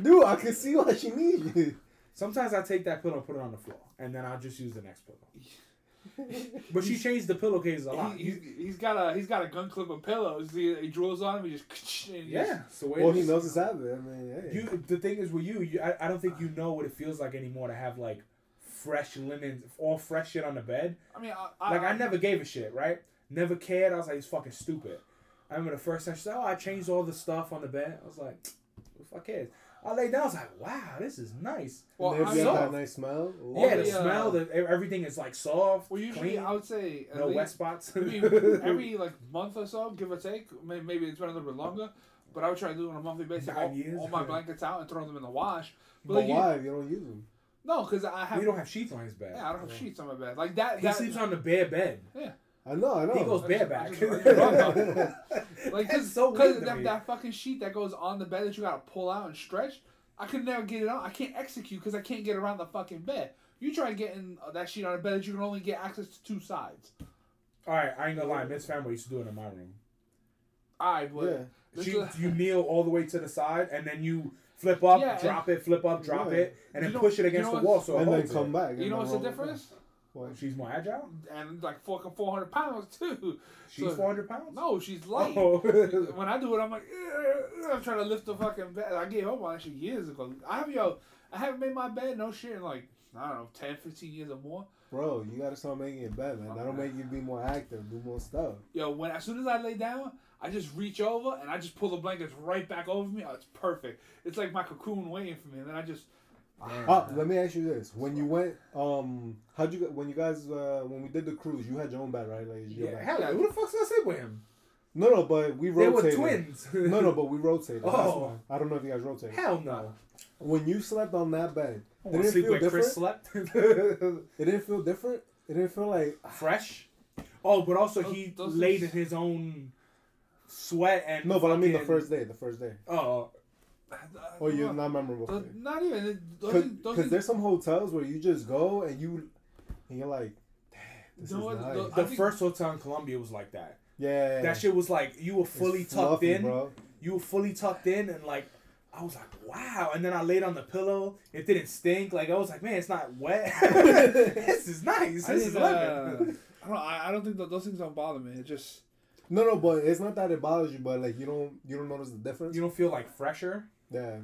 Dude, I can see why she needs you. Sometimes I take that pillow and put it on the floor, and then I'll just use the next pillow. *laughs* But she changed the pillowcases a lot. He, he's, he's got a he's got a gun clip of pillows. He, he drills on him. *laughs* He just and he yeah, just- so well, he knows his habit. I mean, hey. You the thing is with you, you I, I don't think you know what it feels like anymore to have like fresh linens, all fresh shit on the bed. I mean, I, Like I never gave a shit, right? Never cared. I was like, it's fucking stupid. I remember the first time she said, "Oh, I changed all the stuff on the bed." I was like, "Who the fuck cares?" I laid down. I was like, "Wow, this is nice." Well, Never I get mean, that nice smell. Ooh. yeah, the the, uh, smell, the everything is like soft, well, usually clean, I would say at no least- wet spots. I mean, *laughs* every like month or so, give or take. may- Maybe it's been a little bit longer, but I would try to do it on a monthly basis. Nine All, years? all my *laughs* blankets out and throw them in the wash. But, But like, why? You don't use them. no, because I have. we don't have sheets on his bed. yeah, I don't have sheets on my bed like that. He that sleeps on the bare bed. I know. I know. He goes bareback. I just- you're *laughs* wrong like *laughs* cause, so 'cause weird that, that fucking sheet that goes on the bed that you gotta pull out and stretch. I could never get it on. I can't execute because I can't get around the fucking bed. You try getting uh, that sheet on a bed that you can only get access to two sides. All right, I ain't gonna lie. Miss Family used to do it in my room. Alright, but Yeah. She, you kneel all the way to the side, and then you flip up, Yeah, drop it, flip up, drop Yeah. it, and then You know- push it you against know the wall so it and then come it. back. you know what's the difference? back. What? She's more agile. And like fucking four hundred pounds too. She's So- four hundred pounds. No, she's oh. light. Oh. *laughs* when I do it, I'm like, I'm trying to lift the fucking bed. I gave up on that shit years ago. I have yo, I haven't made my bed no shit in like I don't know 10, 15 years or more. Bro, you gotta start making it better, man. That'll make you be more active, do more stuff. Yo, when as soon as I lay down, I just reach over and I just pull the blankets right back over me. Oh, it's perfect. It's like my cocoon waiting for me, and then I just Ah, let me ask you this: When you went, um, how'd you go- when you guys uh, when we did the cruise, you had your own bed, right? Like your Yeah, bed. hell, who the fuck's gonna sleep with him? No, no, but we rotated. They were twins. *laughs* No, no, but we rotated. That's Oh. why. I don't know if you guys rotated. hell no. When you slept on that bed, I did want it feel different? Chris slept. *laughs* *laughs* It didn't feel different. It didn't feel like Fresh. Oh, but also Those- he those laid in his own sweat and no, but I mean the first day. The first day. Oh, *sighs* Oh, you're not memorable. Those- not even those. things- those Because there's some hotels where you just go and you, and you're like, this No, is the- nice. the- the I think- first hotel in Colombia was like that. yeah, That shit was like you were It's fully tucked fluffy, in. bro. You were fully tucked in, and like I was like, wow. And then I laid on the pillow. It didn't stink. Like I was like, man, it's not wet. *laughs* *laughs* this is nice. I This is think, uh, I don't. I I don't think that those things don't bother me. It just No, no, but it's not that it bothers you, but like you don't you don't notice the difference. you don't feel like fresher. Yeah,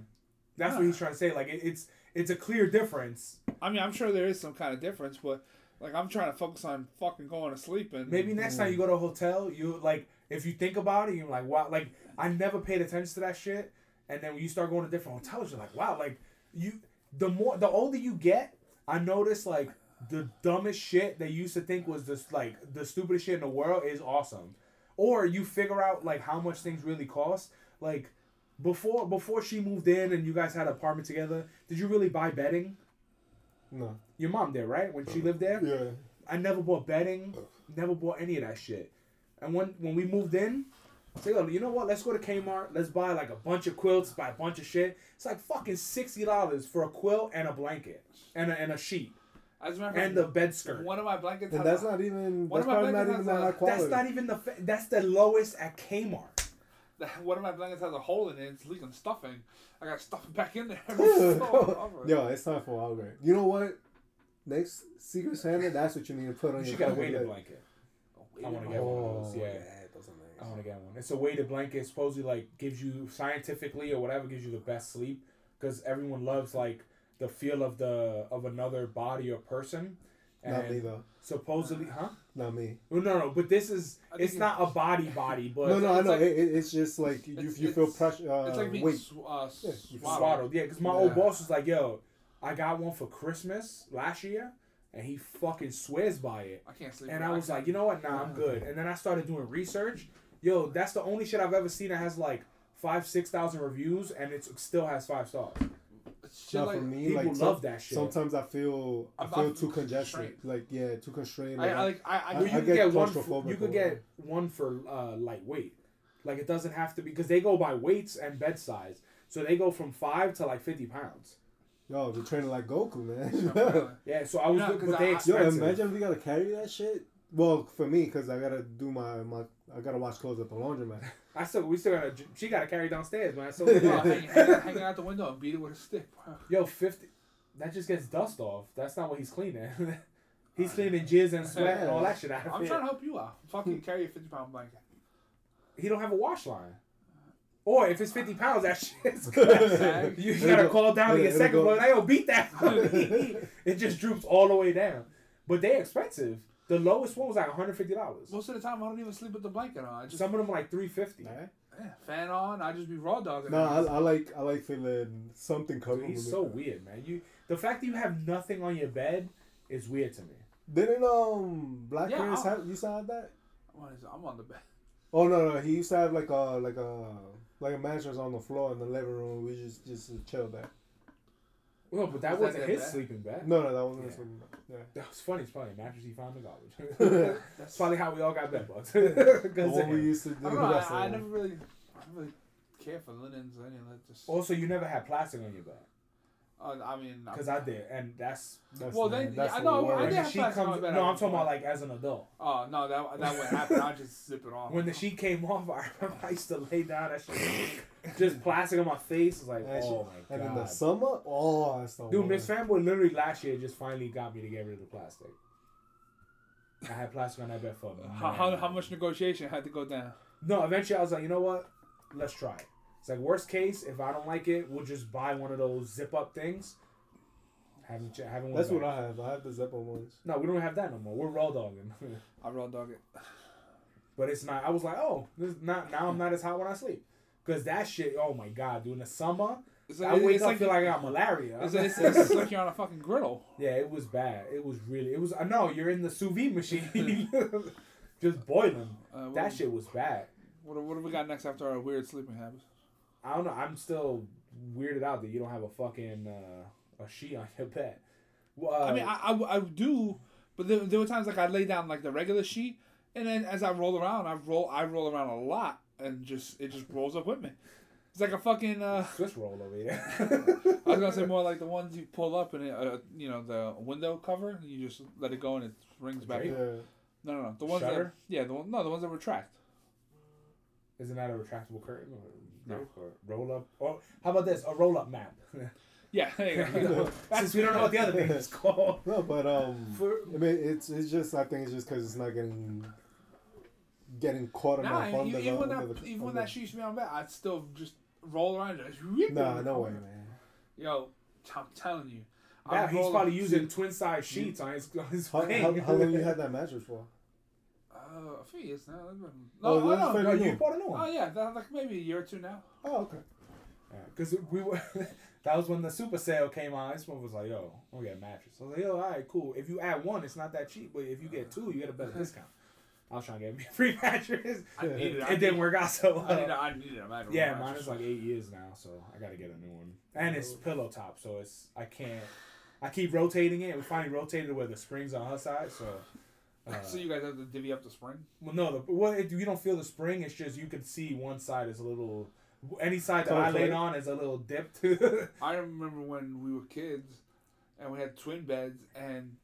That's what he's trying to say. Like it, it's it's a clear difference. I mean, I'm sure there is some kind of difference, but like I'm trying to focus on fucking going to sleep and Maybe next time you go to a hotel, you like if you think about it, you're like, wow. Like I never paid attention to that shit, and then when you start going to different hotels, you're like, wow. Like you, the more the older you get, I notice like the dumbest shit that you used to think was just like the stupidest shit in the world is awesome, or you figure out like how much things really cost. Like before before she moved in and you guys had an apartment together, did you really buy bedding? no, Your mom did, right? When she uh-huh. lived there. yeah. I never bought bedding, never bought any of that shit. And when when we moved in, I said, "Yo, you know what? Let's go to Kmart. Let's buy like a bunch of quilts, buy a bunch of shit. It's like fucking sixty dollars for a quilt and a blanket and a, and a sheet as a matter of and the bed skirt. one of my blankets. And has that's a- not even One that's of my probably not blankets even has that a- high quality. That's not even the that's the lowest at Kmart. One of my blankets has a hole in it. It's leaking stuffing. I got to stuff back in there. Oh, *laughs* *laughs* Yo, it's time for an upgrade. You know what? Next Secret Santa, that's what you need to put on You your should get a weighted bed. blanket. Wait I a wanna get one of those, Oh, yeah. those are I want to get one. It's a weighted blanket. Supposedly, like gives you scientifically or whatever gives you the best sleep because everyone loves like the feel of the of another body or person. Not me though. supposedly, huh? Not me. Well, no, no, but this is I think it's not a body body, but no, no, I it's know. like- it, it- it's just like you, It's- you feel it's- pressure. Uh, It's like being weight. sw- uh, Yeah, swaddled. swaddled. Yeah, because my Yeah. old boss was like, "Yo, I got one for Christmas last year, and he fucking swears by it." I can't sleep. And I it. was like, you know what? Nah, I'm *laughs* good. And then I started doing research. Yo, that's the only shit I've ever seen that has like five, six thousand reviews, and it still has five stars. Shit Not like, for me. People like love that shit. Sometimes I feel I I'm feel too congested. Like yeah, too constrained. I, Like, I like I, I, Well, you I could get get, one. For, claustrophobic you could get one for uh, lightweight. Like it doesn't have to be because they go by weights and bed size, so they go from five to like fifty pounds. yo, they're training like Goku, man. *laughs* *laughs* Yeah, so I was, You know, look- 'cause but they I- I- Yo, imagine if we gotta carry that shit. Well, for me, cause I gotta do my my I gotta wash clothes at the laundromat. I still, we still gotta. She gotta carry downstairs, man. So *laughs* hang, hang, out, out the window and beat it with a stick. yo, fifty. That just gets dust off. That's not what he's cleaning. *laughs* he's uh, cleaning jizz and sweat and all that shit out of here. I'm it. trying to help you out. *laughs* Fucking carry a 50 pound blanket. He don't have a wash line. Or if it's fifty pounds, that shit's Sag. good. you It'll gotta call down to it'll- your second go- one. Like, yo, beat that. it just droops all the way down. But they expensive. The lowest one was like one hundred fifty dollars. Most of the time, I don't even sleep with the blanket on. I just Some of them are like three fifty. Nah, yeah, fan on. I just be raw dogging. No. I, I like I like feeling something covered. He's with so it. weird, man. You the fact that you have nothing on your bed is weird to me. Didn't um Black Yeah, Prince have you to have that? What is it? I'm on the bed. Oh no no he used to have like a like a like a mattress on the floor in the living room. We just just chill there. Well, but that was wasn't his bed? sleeping bed. No no that wasn't Yeah. his sleeping bag. Yeah. That was funny. It's probably a mattress he found in the garbage. *laughs* *laughs* That's That's probably how we all got bed bugs. *laughs* The Because we used to do. I don't know. I, I never really, I really care for linens or any of that. Just, Also, you never had plastic on your bed. uh, I mean, Because I did, and that's. That's Well, then, that's I the know, I did the have sheet plastic on comes, my bed no, I'm talking about like as an adult. Oh no, that that wouldn't happen. I just zip it off. When the sheet came off, I remember I used to lay down. That shit, just plastic on my face. It's like, That shit- oh my god. And in the summer, oh, that's the dude, Miss worst. Fanboy literally last year just finally got me to get rid of the plastic. I had plastic on that bed for. a how, how, how much negotiation had to go down? No, eventually I was like, you know what? Let's try it. It's like worst case, if I don't like it, we'll just buy one of those zip up things. Haven't ch- haven't. That's what I have. I have the zipper ones. No, we don't have that no more. We're raw dogging. I raw dog it. but it's not. I was like, oh, this is not now. I'm not as hot when I sleep. Cause that shit. Oh my god, dude. In the summer, I wake up feel like I got malaria. it's, *laughs* it's, it's like you're on a fucking griddle. yeah, it was bad. It was really. It was. I know you're in the sous vide machine, *laughs* *laughs* just boiling. Uh, what, That shit was bad. What, what have we got next after our weird sleeping habits? I don't know. I'm still weirded out that you don't have a fucking uh, a sheet on your bed. Well, uh, I mean, I, I, I do, but there, there were times like I lay down like the regular sheet, and then as I roll around, I roll I roll around a lot, and just it just rolls up with me. It's like a fucking. Uh, Swiss roll over here. *laughs* I was gonna say more like the ones you pull up and it, uh, you know the window cover, and you just let it go and it rings back. Drape? No, no, no. The ones that yeah, the one, no, the ones that retract. Isn't that a retractable curtain or, No. or roll up? Or how about this? A roll up map. *laughs* Yeah, there you go. *laughs* Since we don't know what the other thing is called. No, but um, For, I mean, it's it's just I think it's just because it's not getting getting caught nah, enough under even, the even when under that the, even when that sheet used to be on bed, I'd still just roll around. and Just rip Nah, it. no way, man. Yo, I'm telling you. yeah, he's roll- probably using twin size sheets on his, on his How, how, how long you had *laughs* that mattress for? Uh, a few years now. It's been- Oh, No, oh, that's no. No, you bought a new Oh one. yeah, that, like maybe a year or two now. Oh, okay. Because we were, *laughs* that was when the super sale came out. This one was like, yo, I'm get a mattress. I was like, yo, all right, cool. If you add one, it's not that cheap, but if you get two, you get a better *laughs* discount. I was trying to get me a free mattress. I needed. I It didn't need- work out so well. I well. needed. I needed a mattress. Yeah, mine is like eight years now, so I gotta get a new one. And Oh. it's pillow top, so it's I can't. I keep rotating it. We finally rotated where the springs on her side, so. Uh, so you guys have to divvy up the spring. well, no, the, well, it, you don't feel the spring. It's just you can see one side is a little. Any side that So I it's laid on is a little dipped. *laughs* I remember when we were kids, and we had twin beds, and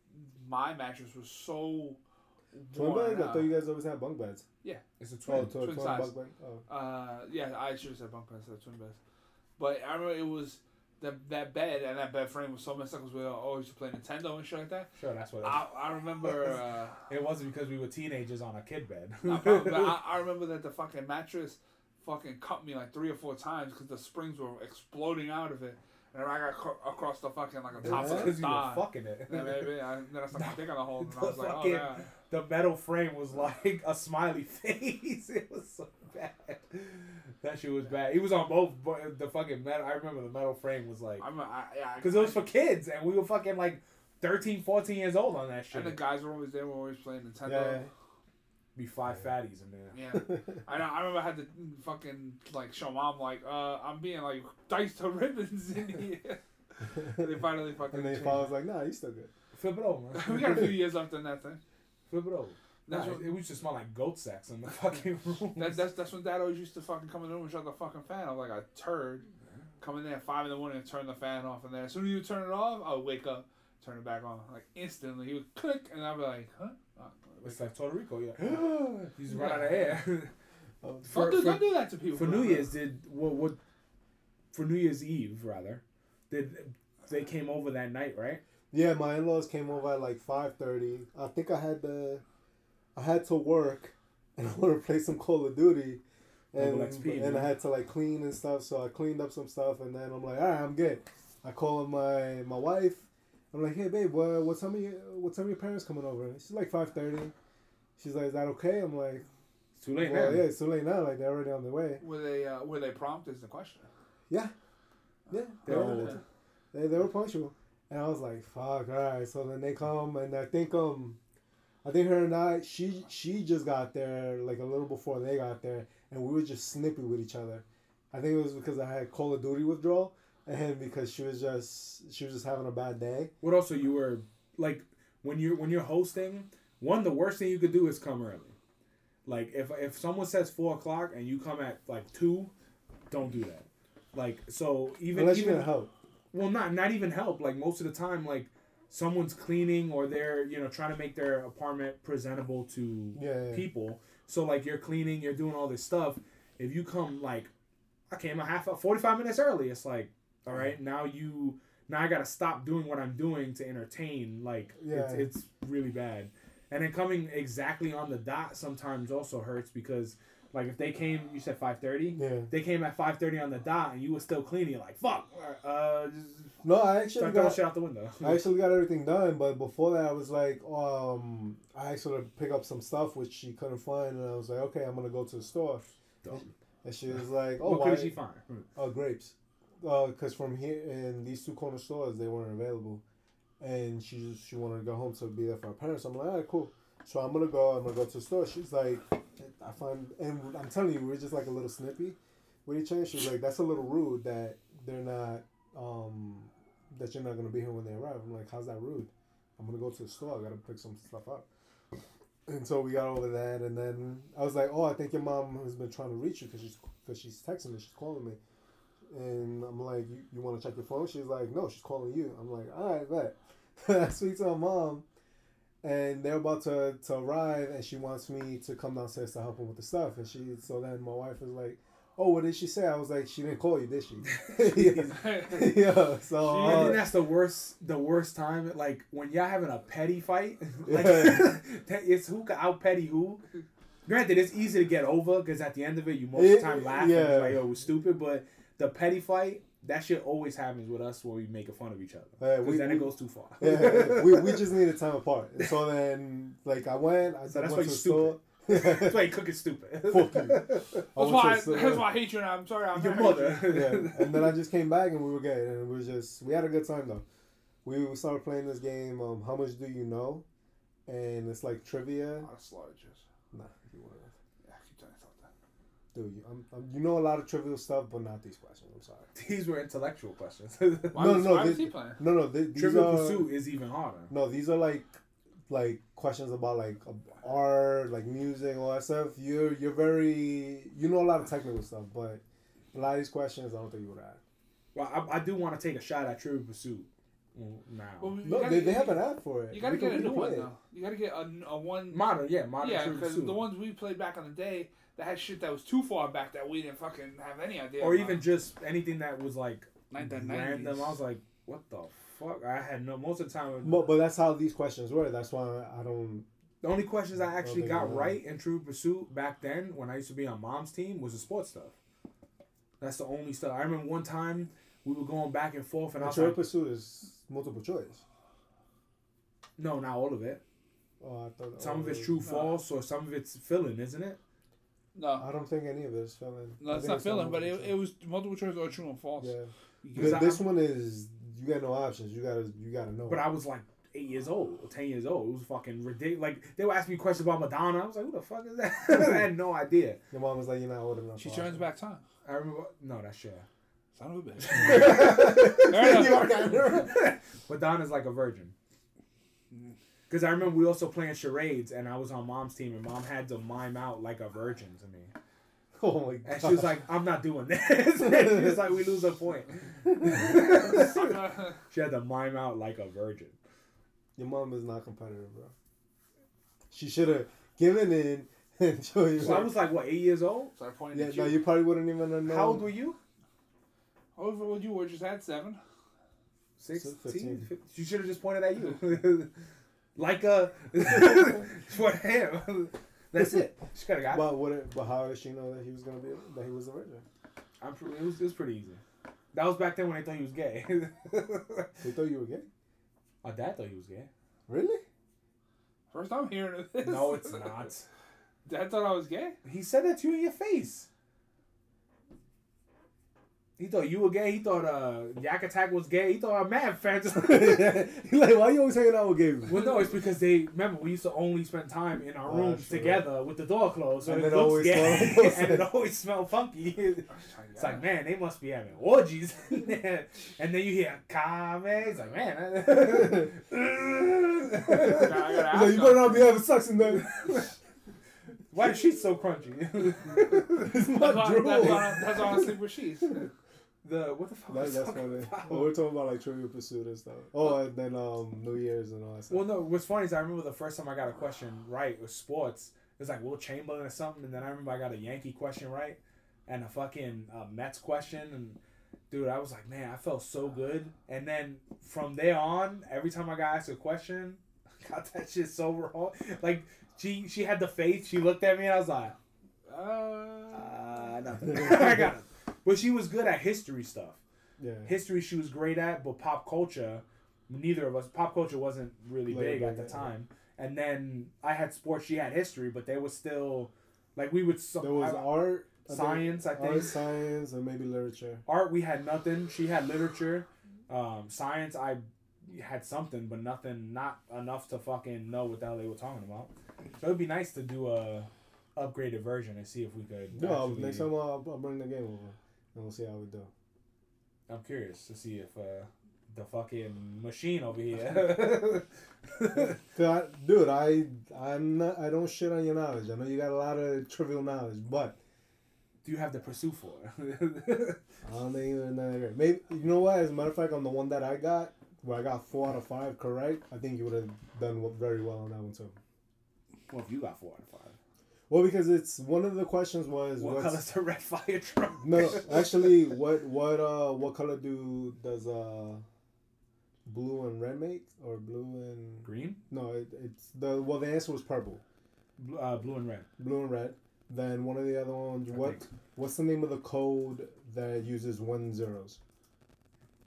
my mattress was so. Twin beds? I thought you guys always had bunk beds. Yeah. It's a Oh, twin. to a twin twin size. bunk bed. Oh. Uh, yeah, I should have said bunk beds instead of twin beds. But I remember it was that that bed and that bed frame was so messed up because we were always used to play Nintendo and shit like that. Sure, that's what. I, I remember. *laughs* Uh, it wasn't because we were teenagers on a kid bed. *laughs* probably, but I, *laughs* I remember that the fucking mattress fucking cut me like three or four times because the springs were exploding out of it, and I got cro- across the fucking like a top of the because you were thigh. fucking it. Yeah, maybe. I, then I stuck my dick on the hole, and I was like, oh fucking- god. The metal frame was like a smiley *laughs* face. It was so bad. That shit was bad. It was on both but the fucking metal. I remember the metal frame was like I'm, I, yeah, because it was for kids and we were fucking like 13, 14 years old on that shit. And the guys were always there. Were always playing Nintendo. Yeah. Be five fatties in there. Yeah. I know. I remember I had to fucking like show mom like, uh, I'm being like diced to ribbons in here. *laughs* they finally fucking. And then changed. father was like, "Nah, you still good." Flip it over. *laughs* We got a few years left in that thing. Flip it over. That's Nah, what- it, it used to smell like goat sex in the *laughs* fucking room. That, that's that's when Dad always used to fucking come in the room and shut the fucking fan off like a turd. Come in there at five in the morning and turn the fan off, and then as soon as you turn it off, I'll wake up, turn it back on, like instantly. He would click, and I'd be like, huh? Oh, it's like Puerto Rico, yeah. you just run out of air. Don't, do, for- don't do that to people. for New Year's, did what? What? For New Year's Eve, rather, did they came over that night, right? Yeah, my in laws came over at like five thirty. I think I had to, I had to work, and I wanted to play some Call of Duty, and XP, and I had to like clean and stuff. So I cleaned up some stuff, and then I'm like, all right, I'm good. I call my my wife. I'm like, hey babe, what what time are you, what time are your parents coming over? She's like five thirty. She's like, is that okay? I'm like, It's too late well, now. yeah, it's too late now. Like they're already on their way. Were they uh, were they prompt? Is the question. Yeah, yeah, they They're were, old. they, they were punctual, and I was like, "Fuck, all right." So then they come, and I think um, I think her and I, she she just got there like a little before they got there, and we were just snippy with each other. I think it was because I had Call of Duty withdrawal, and because she was just she was just having a bad day. What also you were like when you're when you're hosting, one the worst thing you could do is come early. Like if if someone says four o'clock and you come at like two, don't do that. Like so even Unless even you're gonna help. Well not not even help. Like most of the time like someone's cleaning or they're you know trying to make their apartment presentable to Yeah, yeah. people. So like you're cleaning you're doing all this stuff. If you come like i came a half 45 minutes early. It's like all right now you now i gotta stop doing what i'm doing to entertain. Like it's, Yeah. it's really bad. And then coming exactly on the dot sometimes also hurts because like if they came you said 5.30 Yeah. they came at 5.30 on the dot and you were still cleaning like fuck uh No, I actually got shit out the window I *laughs* actually got everything done, but before that, I was like, um, I asked her to pick up some stuff which she couldn't find, and I was like, okay, I'm gonna go to the store, Dumb. and she was like, oh, what why? could she find Oh, grapes. Because from here in these two corner stores, they weren't available, and she just, she wanted to go home to be there for her parents. I'm like, all right, cool. So I'm gonna go. I'm gonna go to the store. She's like, I find, and I'm telling you, we're just like a little snippy with each other. She's like, that's a little rude that they're not, um, that you're not gonna be here when they arrive. I'm like, how's that rude? I'm gonna go to the store. I gotta pick some stuff up. And so we got over that, and then I was like, "Oh, I think your mom has been trying to reach you because she's because she's texting me, she's calling me." And I'm like, "You, you want to check your phone?" She's like, "No, she's calling you." I'm like, "All right, bet." *laughs* I speak to my mom, and they're about to, to arrive, and she wants me to come downstairs to help her with the stuff. And she, so then my wife was like, "Oh, what did she say?" I was like, "She didn't call you, did she?" yeah. *laughs* *laughs* yeah. So I uh, think that's the worst. The worst time, like when y'all having a petty fight, *laughs* like Yeah. it's who can out petty who. Granted, it's easy to get over because at the end of it, you most of the time laugh and it's like, "Yo, it was stupid." But the petty fight, that shit always happens with us when we making fun of each other. Yeah, Because we- then we- it goes too far. yeah, we, we just needed time apart. *laughs* So then, like, I went. I So that's went why to you the store. *laughs* That's why you cooking stupid. *laughs* Fuck you. I That's went why, to the that's why I hate you now. I'm sorry. I'm Your not mother. yeah, and then I just came back and we were good, and it was just we had a good time though. We started playing this game. Um, how much do you know? And it's like trivia. A lot of sludges. Nah, you wouldn't. Yeah, I keep telling myself that. Dude, you, I'm, I'm, you know a lot of trivial stuff, but not these questions. I'm sorry. *laughs* These were intellectual questions. *laughs* Why No, was, no, why they- was he playing? No, no, they, these Trivial are Pursuit is even harder. no, these are like like questions about like uh, art, like music, all that stuff. You're you're very you know a lot of technical stuff, but a lot of these questions I don't think you would add. Well, I, I do want to take a shot at Trivial Pursuit now. Well, No, gotta- they, they have an app for it. You gotta We get a new one it. though. You gotta get a, a one. modern, yeah, modern yeah, because the ones we played back on the day that had shit that was too far back that we didn't fucking have any idea. or about. even just anything that was like Like random. 90s. I was like, what the fuck? I had no. Most of the time, But, but that's how these questions were. That's why I don't. the only questions I actually Okay, got yeah. right in True Pursuit back then, when I used to be on mom's team, was the sports stuff. That's the only stuff. I remember one time we were going back and forth, and I was Trivial like, Pursuit is multiple choice. no, not all of it. Oh, I thought Some of it's true, uh, false, or some of it's filling, isn't it? No, I don't think any of it is filling. no, I it's think not filling, but multiple it, it was multiple choice or true and false. Yeah. Because Th- I- this one is you got no options. You gotta you gotta know. But I was like eight years old, or ten years old. It was fucking ridiculous. Like they were asking me questions about Madonna. I was like, who the fuck is that? *laughs* I had no idea. Your mom was like, "You're not old enough." She turns back time. I remember. No, that's Cher. Son of a bitch. that." *laughs* *laughs* You are kinda- Madonna's like a virgin. Because I remember we also playing charades, and I was on mom's team, and mom had to mime out like a virgin to me. *laughs* oh my god. And she was like, I'm not doing this. *laughs* she was like, we lose a point. *laughs* she had to mime out like a virgin. "Your mom is not competitive, bro. She should have given in and show you." So I was like, what, eight years old? so I pointed yeah, at you. no, you. you probably wouldn't even have known. How old were you? How old were you? Were just had seven. 16, 15. 15. You should have just pointed at you. Like a *laughs* *laughs* for him. That's it. She could have got. it. But what? But how did she know that he was gonna be that he was a virgin? I'm pre- it was it was pretty easy. That was back then when they thought he was gay. *laughs* They thought you were gay. My dad thought he was gay. Really? First time hearing of this. No, it's not. Dad thought I was gay. He said that to you in your face. He thought you were gay. He thought uh Yak Attack was gay. He thought our mad fans. *laughs* *laughs* He's like, why you always hanging out with gay people? well, no, it's because they remember we used to only spend time in our Oh, rooms true. together with the door closed, so And it it looks always gay, smells- *laughs* and it always smelled funky. It's like, man, they must be having orgies. and then you hear Kame. It's like, man. I gotta like, you better not be having sex in there. Why is she so crunchy? it's That's my why, drool. that's, why, that's why I sleep with sheets. The what the fuck? That, was that's talking funny. about? Oh, we're talking about like Trivial Pursuit and stuff. Oh, and then um New Year's and all that stuff. Well, no. What's funny is I remember the first time I got a question right it was sports. It was like Wilt Chamberlain or something, and then I remember I got a Yankee question right, and a fucking uh, Mets question, and dude, I was like, man, I felt so good. And then from there on, every time I got asked a question, I *laughs* got that shit so wrong. Like she she had the face. She looked at me, and I was like, Uh, uh, *laughs* nothing. I got it. But she was good at history stuff. yeah. history she was great at, but pop culture, neither of us. Pop culture wasn't really Later big at the time. And then I had sports. She had history, but they were still like we would. There was I- art, science, I think. art, science, and maybe literature. art. We had nothing. She had literature. Um, science. I had something, but nothing. Not enough to fucking know what the hell they were talking about. So it'd be nice to do a upgraded version and see if we could. No, actually- next time I'll, I'll bring the game over and we'll see how we do. I'm curious to see if uh, the fucking machine over here. *laughs* *laughs* I, dude, I I'm not I don't shit on your knowledge. I know you got a lot of trivial knowledge, but do you have the pursuit for? I don't think that. Maybe you know what? As a matter of fact, on the one that I got, where I got four out of five correct, I think you would have done very well on that one too. well, if you got four out of five, Well, because it's one of the questions was what color's the red fire truck? no, no, *laughs* actually, what what uh what color do does uh blue and red make or blue and green, no it, it's the well the answer was purple, blue, uh, blue and red. blue and red. Then one of the other ones, I what think. what's the name of the code that uses one zeros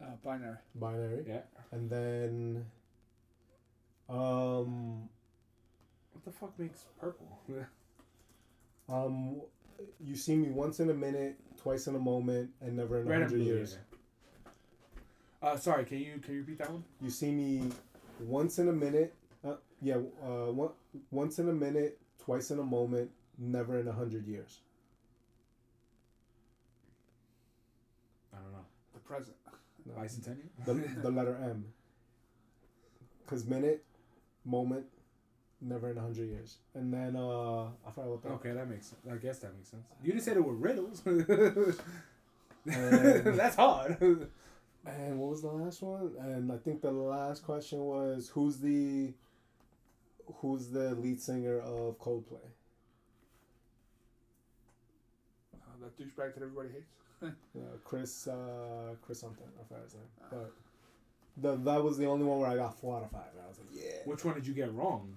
uh, binary. binary? Yeah. And then um What the fuck makes purple? *laughs* um you see me once in a minute, twice in a moment, and never in a red hundred years. yeah. Uh, sorry, can you can you repeat that one? You see me once in a minute. Uh, yeah, uh, one, once in a minute, twice in a moment, never in a hundred years. I don't know. The present. No. Bicentennial. The, the letter M. Because minute, moment, never in a hundred years. And then uh, I forgot what the Okay, that makes. sense. I guess that makes sense. You didn't say there were riddles. *laughs* That's hard. And what was the last one? And I think the last question was who's the who's the lead singer of Coldplay? Uh, that douchebag that everybody hates. *laughs* Uh, Chris uh, Chris something. I forgot his name. But the, that was the only one where I got four out of five. I was like, yeah. Which one did you get wrong?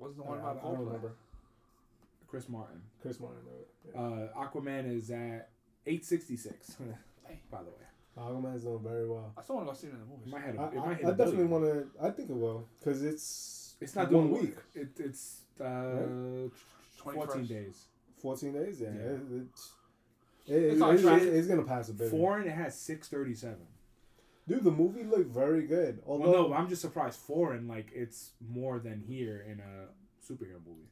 Wasn't the one I, about I don't remember. Chris Martin. Chris Martin. Yeah. Uh, Aquaman is at eight sixty six. *laughs* By the way, Aquaman's doing very well. I still want to go see it in the it might hit. I, A, it I, might hit I a definitely want to. I think it will because it's It's not doing week, It, it's uh, Right? 14 days. fourteen days. Yeah, Yeah. It, it's it, It's it- on it- it's gonna pass a bit. Foreign, it has 637. Dude, the movie looked very good. Although Well, no, I'm just surprised. Foreign, like it's more than here in a superhero movie.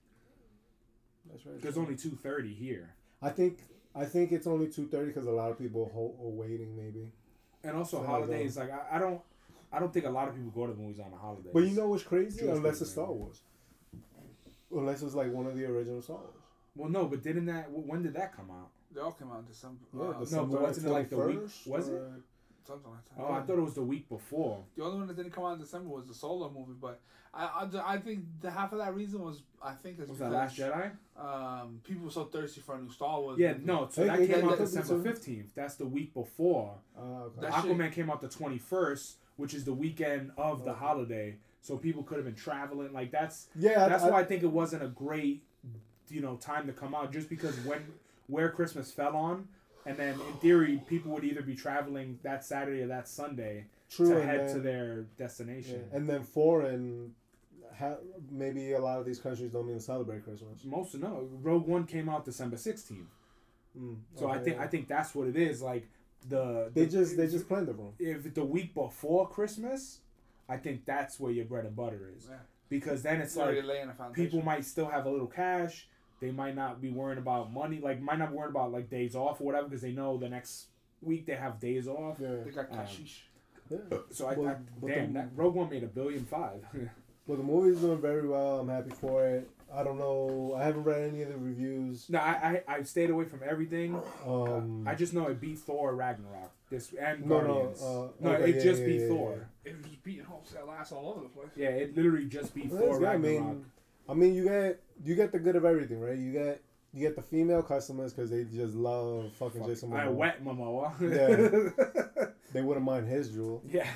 that's right. There's only 230 here, I think I think it's only two thirty because a lot of people ho- are waiting maybe. and also So, holidays. Like I, I don't, I don't think a lot of people go to the movies on a holiday. But you know what's crazy? Jewish Unless it's Star. Wars. Unless it's like one of the original Star Wars. Well, no, but didn't that? When did that come out? They all came out in December. Yeah, Uh, no, December but wasn't it like the week- was it? Or- something like that. Oh, I thought it was the week before. The only one that didn't come out in December was the Solo movie, but I, I, I think the half of that reason was I think is Was because that Last Jedi? um people were so thirsty for a new Star Wars. Yeah, movie. no. So that came out December fifteenth. That's the week before. Uh, okay. That shit- Aquaman came out the twenty first, which is the weekend of the holiday. So people could have been traveling. Like that's yeah, that's I, why I think it wasn't a great, you know, time to come out. Just because when where Christmas fell on, and then in theory people would either be traveling that Saturday or that Sunday true, to head then, to their yeah, destination. and then foreign. Ha, maybe a lot of these countries don't even celebrate Christmas. Most of no, Rogue One came out December sixteenth. Mm, So I think yeah. I think that's what it is. Like the they the- just they just planned the wrong. if the week before Christmas, I think that's where your bread and butter is. Yeah. Because then it's It's already like laying a foundation. people might still have a little cash. They might not be worrying about money, like might not be worrying about like days off or whatever, because they know the next week they have days off. Yeah, They got Um, yeah. So I, Well, I but damn the- that Rogue One made a billion five. *laughs* but the movie's doing very well. I'm happy for it. I don't know. I haven't read any of the reviews. no, I, I I stayed away from everything. Um, I just know it beat Thor Ragnarok. This and No, no, Guardians. uh, no, okay, it yeah, just yeah, beat yeah, Thor. It was beating wholesale ass all over the place. Yeah, it literally just beat Well, Thor that's good. I Ragnarok. mean, I mean, you get you get the good of everything, right? You get you get the female customers because they just love fucking Jason I Momoa. wet Momoa. Yeah, *laughs* they wouldn't mind his jewel. yeah.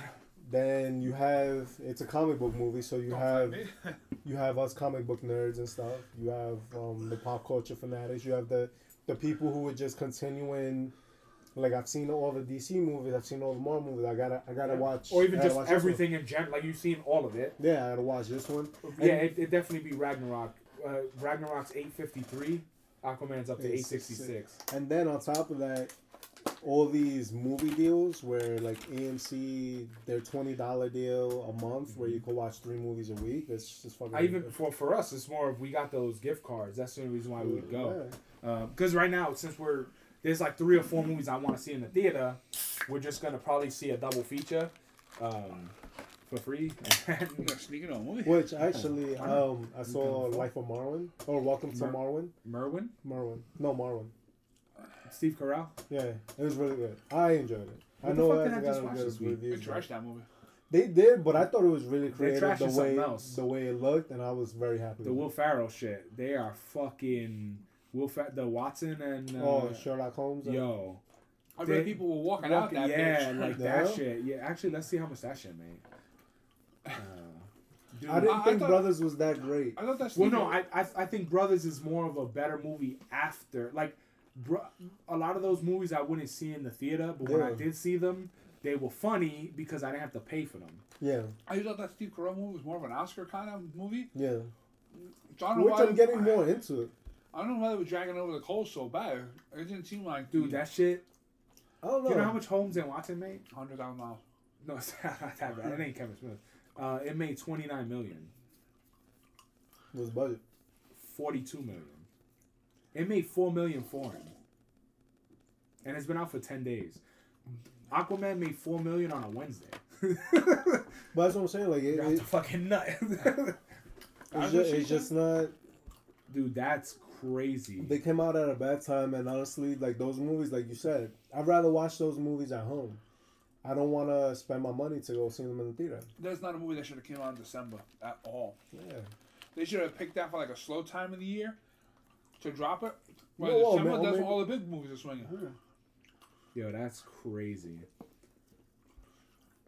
Then you have it's a comic book movie, so you Don't have *laughs* you have us comic book nerds and stuff. You have um, the pop culture fanatics. You have the the people who are just continuing. Like I've seen all the DC movies. I've seen all the Marvel movies. I gotta I gotta watch. Or even just watch this one. everything in general. Like you've seen all of it. Yeah, I gotta watch this one. yeah, it, it definitely be Ragnarok. Uh, Ragnarok's eight fifty three. Aquaman's up to eight sixty six. And then on top of that, all these movie deals where like AMC their twenty dollar deal a month where you can watch three movies a week. It's just fucking. I even for for us, it's more of we got those gift cards. That's the only reason why we would go. Yeah. Because right now, since we're there's like three or four movies I want to see in the theater, we're just gonna probably see a double feature, um, for free. *laughs* Sneaking on movie. Which actually, um, I saw Life of Marwin or Welcome to Mar- Marwen. Merwin, Marwen, no Marwen. Steve Carell. Yeah, it was really good. I enjoyed it. I What the know fuck it did I hasn't just gotten watch this week? They trashed that movie. They did, but I thought it was really creative trashing the way else. the way it looked, and I was very happy. The with Will Ferrell shit. They are fucking Will Fa- the Watson and uh, oh, Sherlock Holmes. yo. I They- bet people were walking out that yeah, bitch. like *laughs* Yeah. that shit. Yeah, actually, let's see how much that shit made. *laughs* Uh, dude, I didn't I- I think thought- Brothers was that great. I thought that's well, no, I, I I think Brothers is more of a better movie after. Like, bro, a lot of those movies I wouldn't see in the theater, but when I did see them, they were funny because I didn't have to pay for them. Yeah, I thought that Steve Carell movie was more of an Oscar kind of movie. yeah. John I Which why I'm getting more into it. I don't know why they were dragging over the coals so bad. It didn't seem like Dude, that shit. I don't know. You know how much Holmes and Watson made? hundred thousand dollars. No, *laughs* it's not that bad. It ain't Kevin Smith. Uh, it made twenty nine million. was budget? 42 million. It made 4 million foreign. And it's been out for 10 days. Aquaman made 4 million on a Wednesday. *laughs* But that's what I'm saying. Like it, You're it, the fucking nut. *laughs* it's, just, it's just not. Dude, that's crazy. They came out at a bad time, and honestly, like those movies, like you said, I'd rather watch those movies at home. I don't want to spend my money to go see them in the theater. That's not a movie that should have came out in December at all. Yeah. They should have picked that for like a slow time of the year to drop it. Well, No, well, December, man, that's maybe- when all the big movies are swinging. Yo, that's crazy.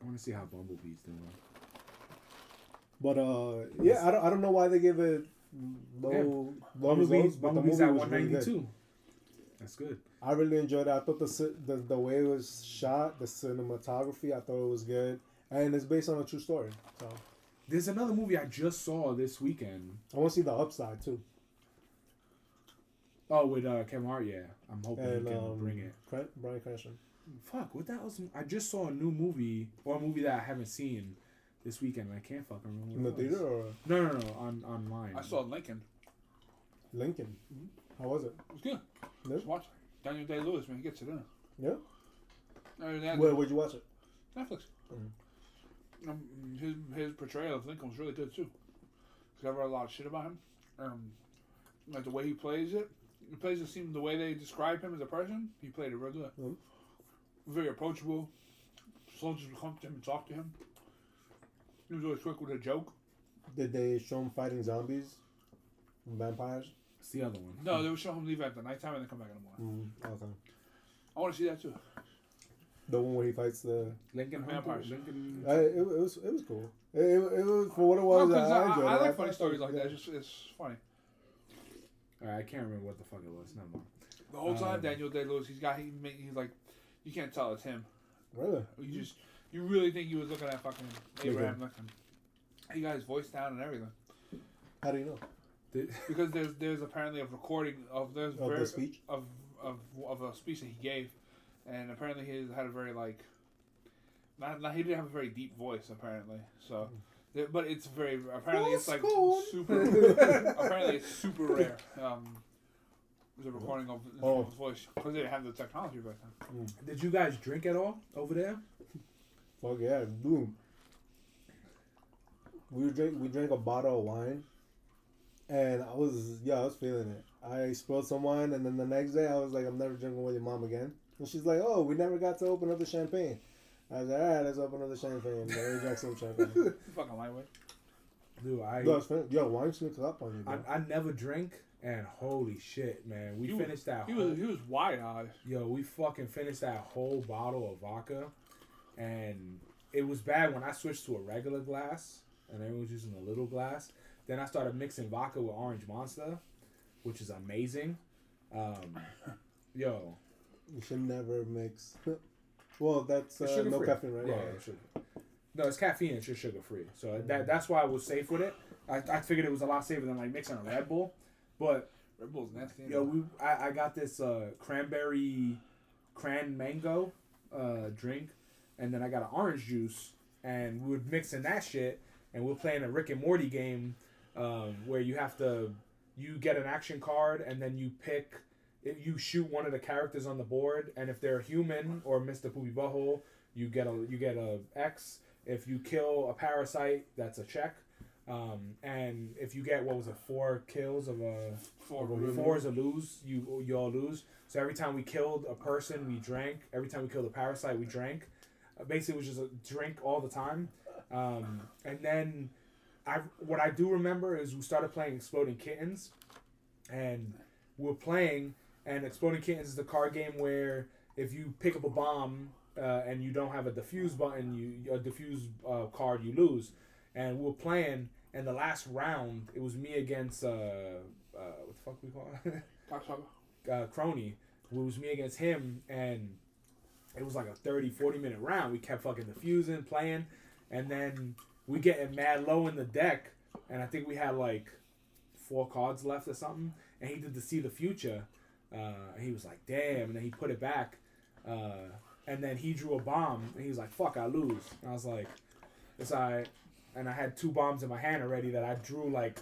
I want to see how Bumblebee's doing. But uh, yeah, I don't, I don't know why they give it low low Bumblebee, results, but the movie was really good. 192. That's good. I really enjoyed it. I thought the, the the way it was shot, the cinematography, I thought it was good, and it's based on a true story. So There's another movie I just saw this weekend. I want to see the upside too. Oh, with uh, Kevin Hart, yeah. I'm hoping And he can um, bring it. Bryan Cranston. Fuck, what that was? I just saw a new movie, or a movie that I haven't seen this weekend, I can't fucking remember In the theater or No, no, no, on online. I saw Lincoln. Lincoln? How was it? It was good. Yeah. Just watch it. Daniel Day Lewis, man, he gets it in. Yeah. Other than Where would you watch it? Netflix. Mhm. Um, his his portrayal of Lincoln was really good too. Cause I've read a lot of shit about him. Um, like the way he plays it, he plays it seem the way they describe him as a person. He played it real good. Mhm. Very approachable. soldiers would come to him and talk to him. He was always quick with a joke. Did they show him fighting zombies, vampires? It's the other one. No, they would show him leave at the nighttime and then come back in the morning. Mm, okay. I want to see that too. The one where he fights the. Lincoln Vampires. Lincoln. I, it, it was it was cool. It, it, it was for what it was. No, 'cause I, I, enjoyed I it. like funny stories like yeah. that. It's just it's funny. Alright, I can't remember what the fuck it was. Never more. The whole time Um, Daniel Day Lewis, he's got he he's like, you can't tell it's him. Really? You just you really think he was looking at fucking Abraham Lincoln. He got his voice down and everything How do you know? Because there's there's apparently a recording of there's Of very, the speech? of of of a speech that he gave, and apparently he had a very like. Not, not he didn't have a very deep voice apparently, so, yeah, but it's very apparently it's like Scone. super. *laughs* apparently it's super rare. Um, the recording of, Oh. of his voice because they didn't have the technology back then. Did you guys drink at all over there? Fuck yeah, boom. We drank we drank a bottle of wine, and I was yeah I was feeling it. I spilled some wine, and then the next day I was like I'm never drinking with your mom again. And she's like, oh, we never got to open up the champagne. I was like, all right, let's open up the champagne. And then we drank some champagne. *laughs* Fucking lightweight. Dude, I Yo, it's fin- yo, wine sneaks up on you, bro. I, I never drink, and holy shit, man, we He was- finished that. He whole, was he was wide eyed. yo, we fucking finished that whole bottle of vodka, and it was bad when I switched to a regular glass, and everyone was using a little glass. Then I started mixing vodka with orange monster, which is amazing. Um, *laughs* yo, You should never mix. *laughs* well, that's uh, no sugar-free. caffeine, right? Yeah, yeah, sugar. No, it's caffeine. It's just sugar free. So that that's why I was safe with it. I, I figured it was a lot safer than like mixing a Red Bull, but Red Bull's nasty. Yo, we I, I got this uh, cranberry cran mango uh, drink, and then I got an orange juice, and we were mixing that shit, and we're playing a Rick and Morty game, um, where you have to you get an action card, and then you pick. If you shoot one of the characters on the board, and if they're human or Mr. Poopy Butthole, you get a you get a X. If you kill a parasite, that's a check. Um, and if you get what was it, four kills of a Four. Four is a lose. You you all lose. So every time we killed a person, we drank. Every time we killed a parasite, we drank. Basically, it was just a drink all the time. Um, and then, I what I do remember is we started playing Exploding Kittens, and we were playing. And Exploding Kittens is the card game where if you pick up a bomb uh, and you don't have a defuse button, you a defuse uh, card, you lose. And we were playing, and the last round, it was me against uh, uh, what the fuck we call it? *laughs* Uh, Crony. It was me against him, and it was like a 30, 40 minute round. We kept fucking defusing, playing, and then we getting mad low in the deck, and I think we had like four cards left or something, and he did the see the future. Uh, he was like, damn, and then he put it back, uh, and then he drew a bomb, and he was like, fuck, I lose. And I was like, it's alright. And I had two bombs in my hand already that I drew like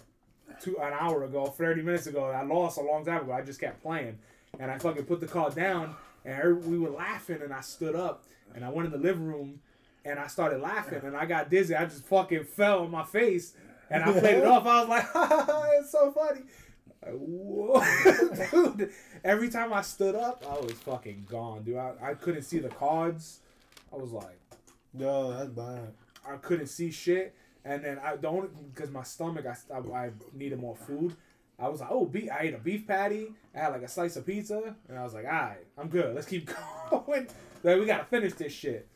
two an hour ago, thirty minutes ago. I lost a long time ago. I just kept playing, and I fucking put the card down, and every- we were laughing, and I stood up, and I went in the living room, and I started laughing, and I got dizzy. I just fucking fell on my face, and I played it off. I was like, *laughs* it's so funny. Like, Whoa, *laughs* dude! Every time I stood up, I was fucking gone, dude. I, I couldn't see the cards. I was like, Yo, that's bad. I couldn't see shit. And then I don't because my stomach, I, I, I needed more food. I was like, oh, beef. I ate a beef patty. I had like a slice of pizza, and I was like, all right, I'm good. Let's keep *laughs* going. like we gotta finish this shit.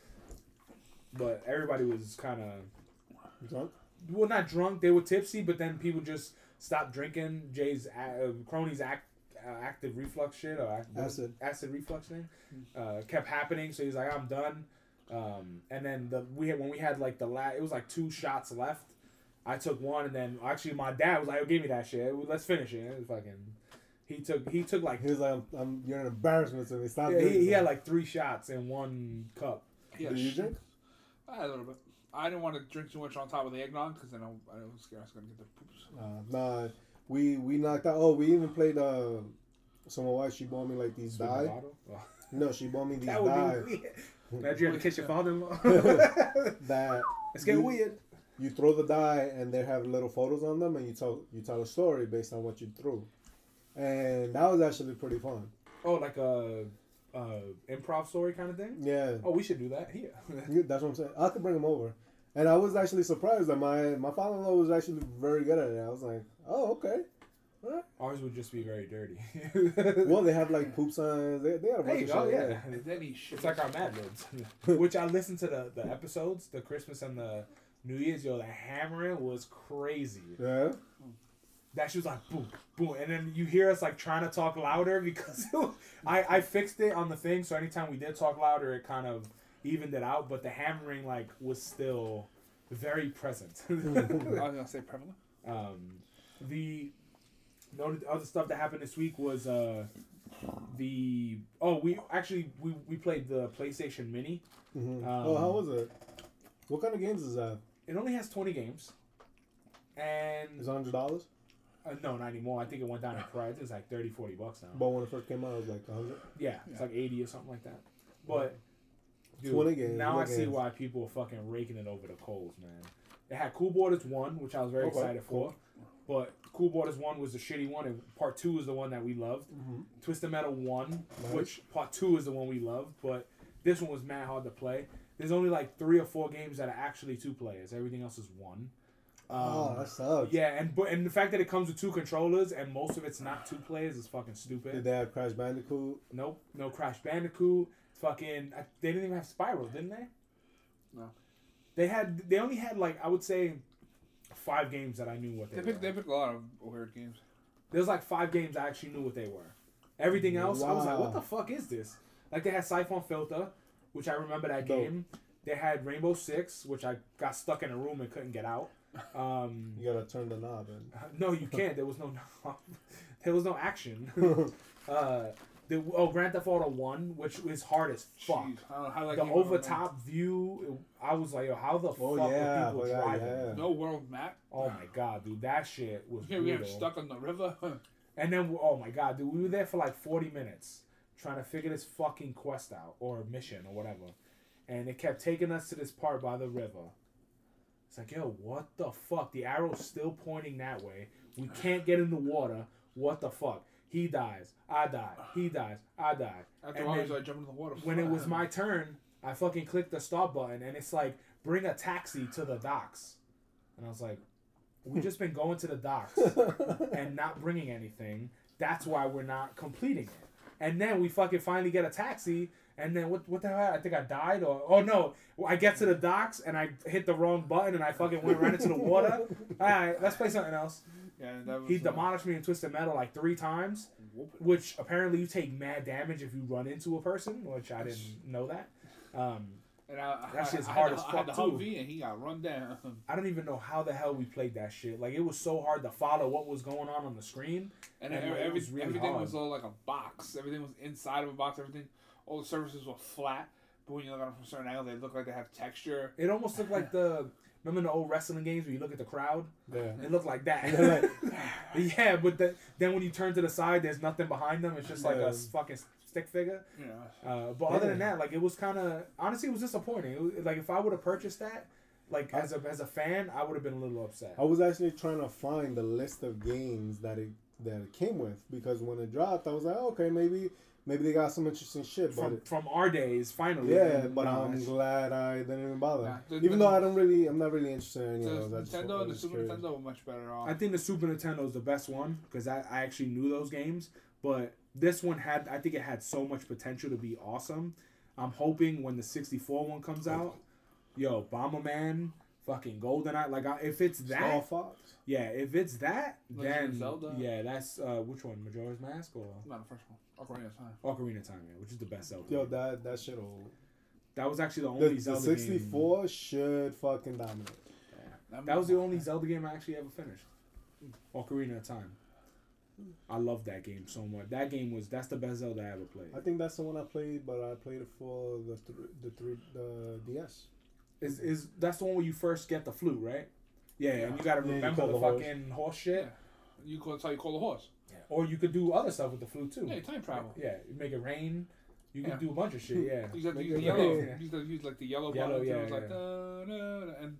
But everybody was kind of Drunk? well, not drunk. They were tipsy, but then people just stopped drinking. Jay's uh, cronies act, uh, active reflux shit or act, Acid. acid reflux thing uh, kept happening. So he's like, I'm done. Um, and then the we had when we had like the last, it was like two shots left. I took one, and then actually my dad was like, oh, "Give me that shit. Let's finish it." It fucking. He took he took like He was like, I'm, I'm, you're an embarrassment to me. Stop yeah, doing he, he had like three shots in one cup. Yeah, Did you drink? I had a little bit. I didn't want to drink too much on top of the eggnog because then I, I was scared I was gonna get the poops. Uh, nah, we we knocked out. Oh, we even played. Uh, so my wife she bought me like these Sweet dye. Oh, No, she bought me *laughs* these that dye would. Imagine you have to kiss your *laughs* father-in-law. *laughs* that Let's get weird. You throw the die and they have little photos on them, and you tell you tell a story based on what you threw, and that was actually pretty fun. Oh, like a, a uh, improv story kind of thing. Yeah, Oh, we should do that here. *laughs* that's what I'm saying. I could bring them over, and I was actually surprised that my my father-in-law was actually very good at it. I was like, oh okay. Alright. Ours would just be very dirty. *laughs* Well, they have like *laughs* poop signs. They, they have a there bunch you of go. shit. Yeah. And then he shit. It's like our Mad Libs, which I listened to the, the episodes, the Christmas and the New Year's. Yo, the hammering was crazy. Yeah. That she was like boom, boom, and then you hear us like trying to talk louder *laughs* because I I fixed it on the thing, so anytime we did talk louder, it kind of evened it out. But the hammering like was still very present. *laughs* I was gonna say prevalent. um, the the other stuff that happened this week was uh the oh we actually we, we played the PlayStation Mini. hmm Um, oh, how was it? What kind of games is that? It only has twenty games, and Is it hundred dollars? uh, no, not anymore. I think it went down in price. It's like 30, 40 bucks now. But when it first came out, it was like hundred. Yeah, it's Yeah. like eighty or something like that. But dude, 20 games, now I what see games? why people are fucking raking it over the coals, man. They had Cool Boarders one, which I was very Okay, excited for. But Cool Boarders one was the shitty one, and part two is the one that we loved. Mm-hmm. Twisted Metal one, Nice. which part two is the one we loved, but this one was mad hard to play. There's only like three or four games that are actually two players. Everything else is one. oh, Um, that sucks. yeah, and but and the fact that it comes with two controllers and most of it's not two players is fucking stupid. Did they have Crash Bandicoot? Nope, no Crash Bandicoot. Fucking, I- they didn't even have Spyro, didn't they? No. They had. They only had like I would say five games that I knew what they, They were. picked they picked a lot of weird games. There's like five games I actually knew what they were. Everything else, I was like, what the fuck is this? Like they had Siphon Filter, which I remember that Dope. game. They had Rainbow Six, which I got stuck in a room and couldn't get out. *laughs* Um, You gotta turn the knob in. *laughs* no, you can't. There was no, knob. *laughs* there was no action. uh, the, oh, Grand Theft Auto One, which is hard as fuck. Jeez, I don't how that the game over went, top view, I was like, yo, how the Oh, fuck yeah, were people oh, yeah, driving? yeah. No world map. Oh my god, dude, that shit was Yeah, we brutal. got stuck on the river. And then, oh my god, dude, we were there for like forty minutes trying to figure this fucking quest out or mission or whatever, and it kept taking us to this part by the river. It's like, yo, what the fuck? The arrow's still pointing that way. We can't get in the water. What the fuck? He dies. I die. He dies. I die. After And a while, then- he's like jumping in the water. when it was my turn, I fucking clicked the stop button and it's like bring a taxi to the docks, and I was like, we've *laughs* just been going to the docks *laughs* and not bringing anything. That's why we're not completing it. And then we fucking finally get a taxi. And then what? What the hell? I think I died, or oh no! I get to the docks and I hit the wrong button and I fucking went right into the water. *laughs* All right, let's play something else. yeah, that was, He uh, demolished me in Twisted Metal like three times whoop which apparently you take mad damage if you run into a person, which I didn't know that. Um, And I, That I, shit's I hard had as the- I had fuck, the too. Humvee and he got run down. I don't even know how the hell we played that shit. Like it was so hard to follow what was going on on the screen. And, And, every, like, every, was really everything hard. was all like a box. Everything was inside of a box. Everything, all the surfaces were flat. But when you look at them from a certain angle, they look like they have texture. It almost looked like *laughs* the remember the old wrestling games where you look at the crowd. Yeah. It looked like that. *laughs* Yeah, *laughs* yeah, but the, then when you turn to the side, there's nothing behind them. It's just like Yeah. a fucking stick figure. You know, Uh, but other than that, like it was kind of honestly, it was disappointing. It was, like if I would have purchased that, like as a as a fan, I would have been a little upset. I was actually trying to find the list of games that it that it came with because when it dropped, I was like, okay, maybe maybe they got some interesting shit, but from it, from our days, finally. yeah, but no, I'm glad I didn't even bother. Nah, the- even the- though I don't really, I'm not really interested in any the of those. I just, Nintendo and the was Super curious. Nintendo were much better off. I think the Super Nintendo is the best one because I, I actually knew those games, but this one had I think it had so much potential to be awesome. I'm hoping when the 64 one comes out, yo, Bomberman, fucking GoldenEye, like I, if it's Star that, Fox. yeah, if it's that, Legend then Zelda? yeah, that's uh, which one, Majora's Mask or Not the first one. Ocarina of Time. Ocarina of Time, yeah, which is the best Zelda. Yo, that that shit old. that was actually the The, only the Zelda game. 64 should fucking dominate. That was the only Zelda game I actually ever finished. Ocarina of Time. I love that game so much. That game was that's the best Zelda I ever played. I think that's the one I played, but I played it for the thr the three the DS. Is is that's the one where you first get the flute, right? Yeah, and you gotta Yeah, you remember call the, the fucking horse shit. Yeah. You call, that's how you call the horse. Or you could do other stuff with the flute too. Yeah, time travel. Yeah, you make it rain. You can Yeah. do a bunch of shit. *laughs* Yeah. You just have to Make use the yellow. rain. *laughs* You just to use like the yellow, Yellow, buttons. yeah, and it was like yeah. da, da, da, and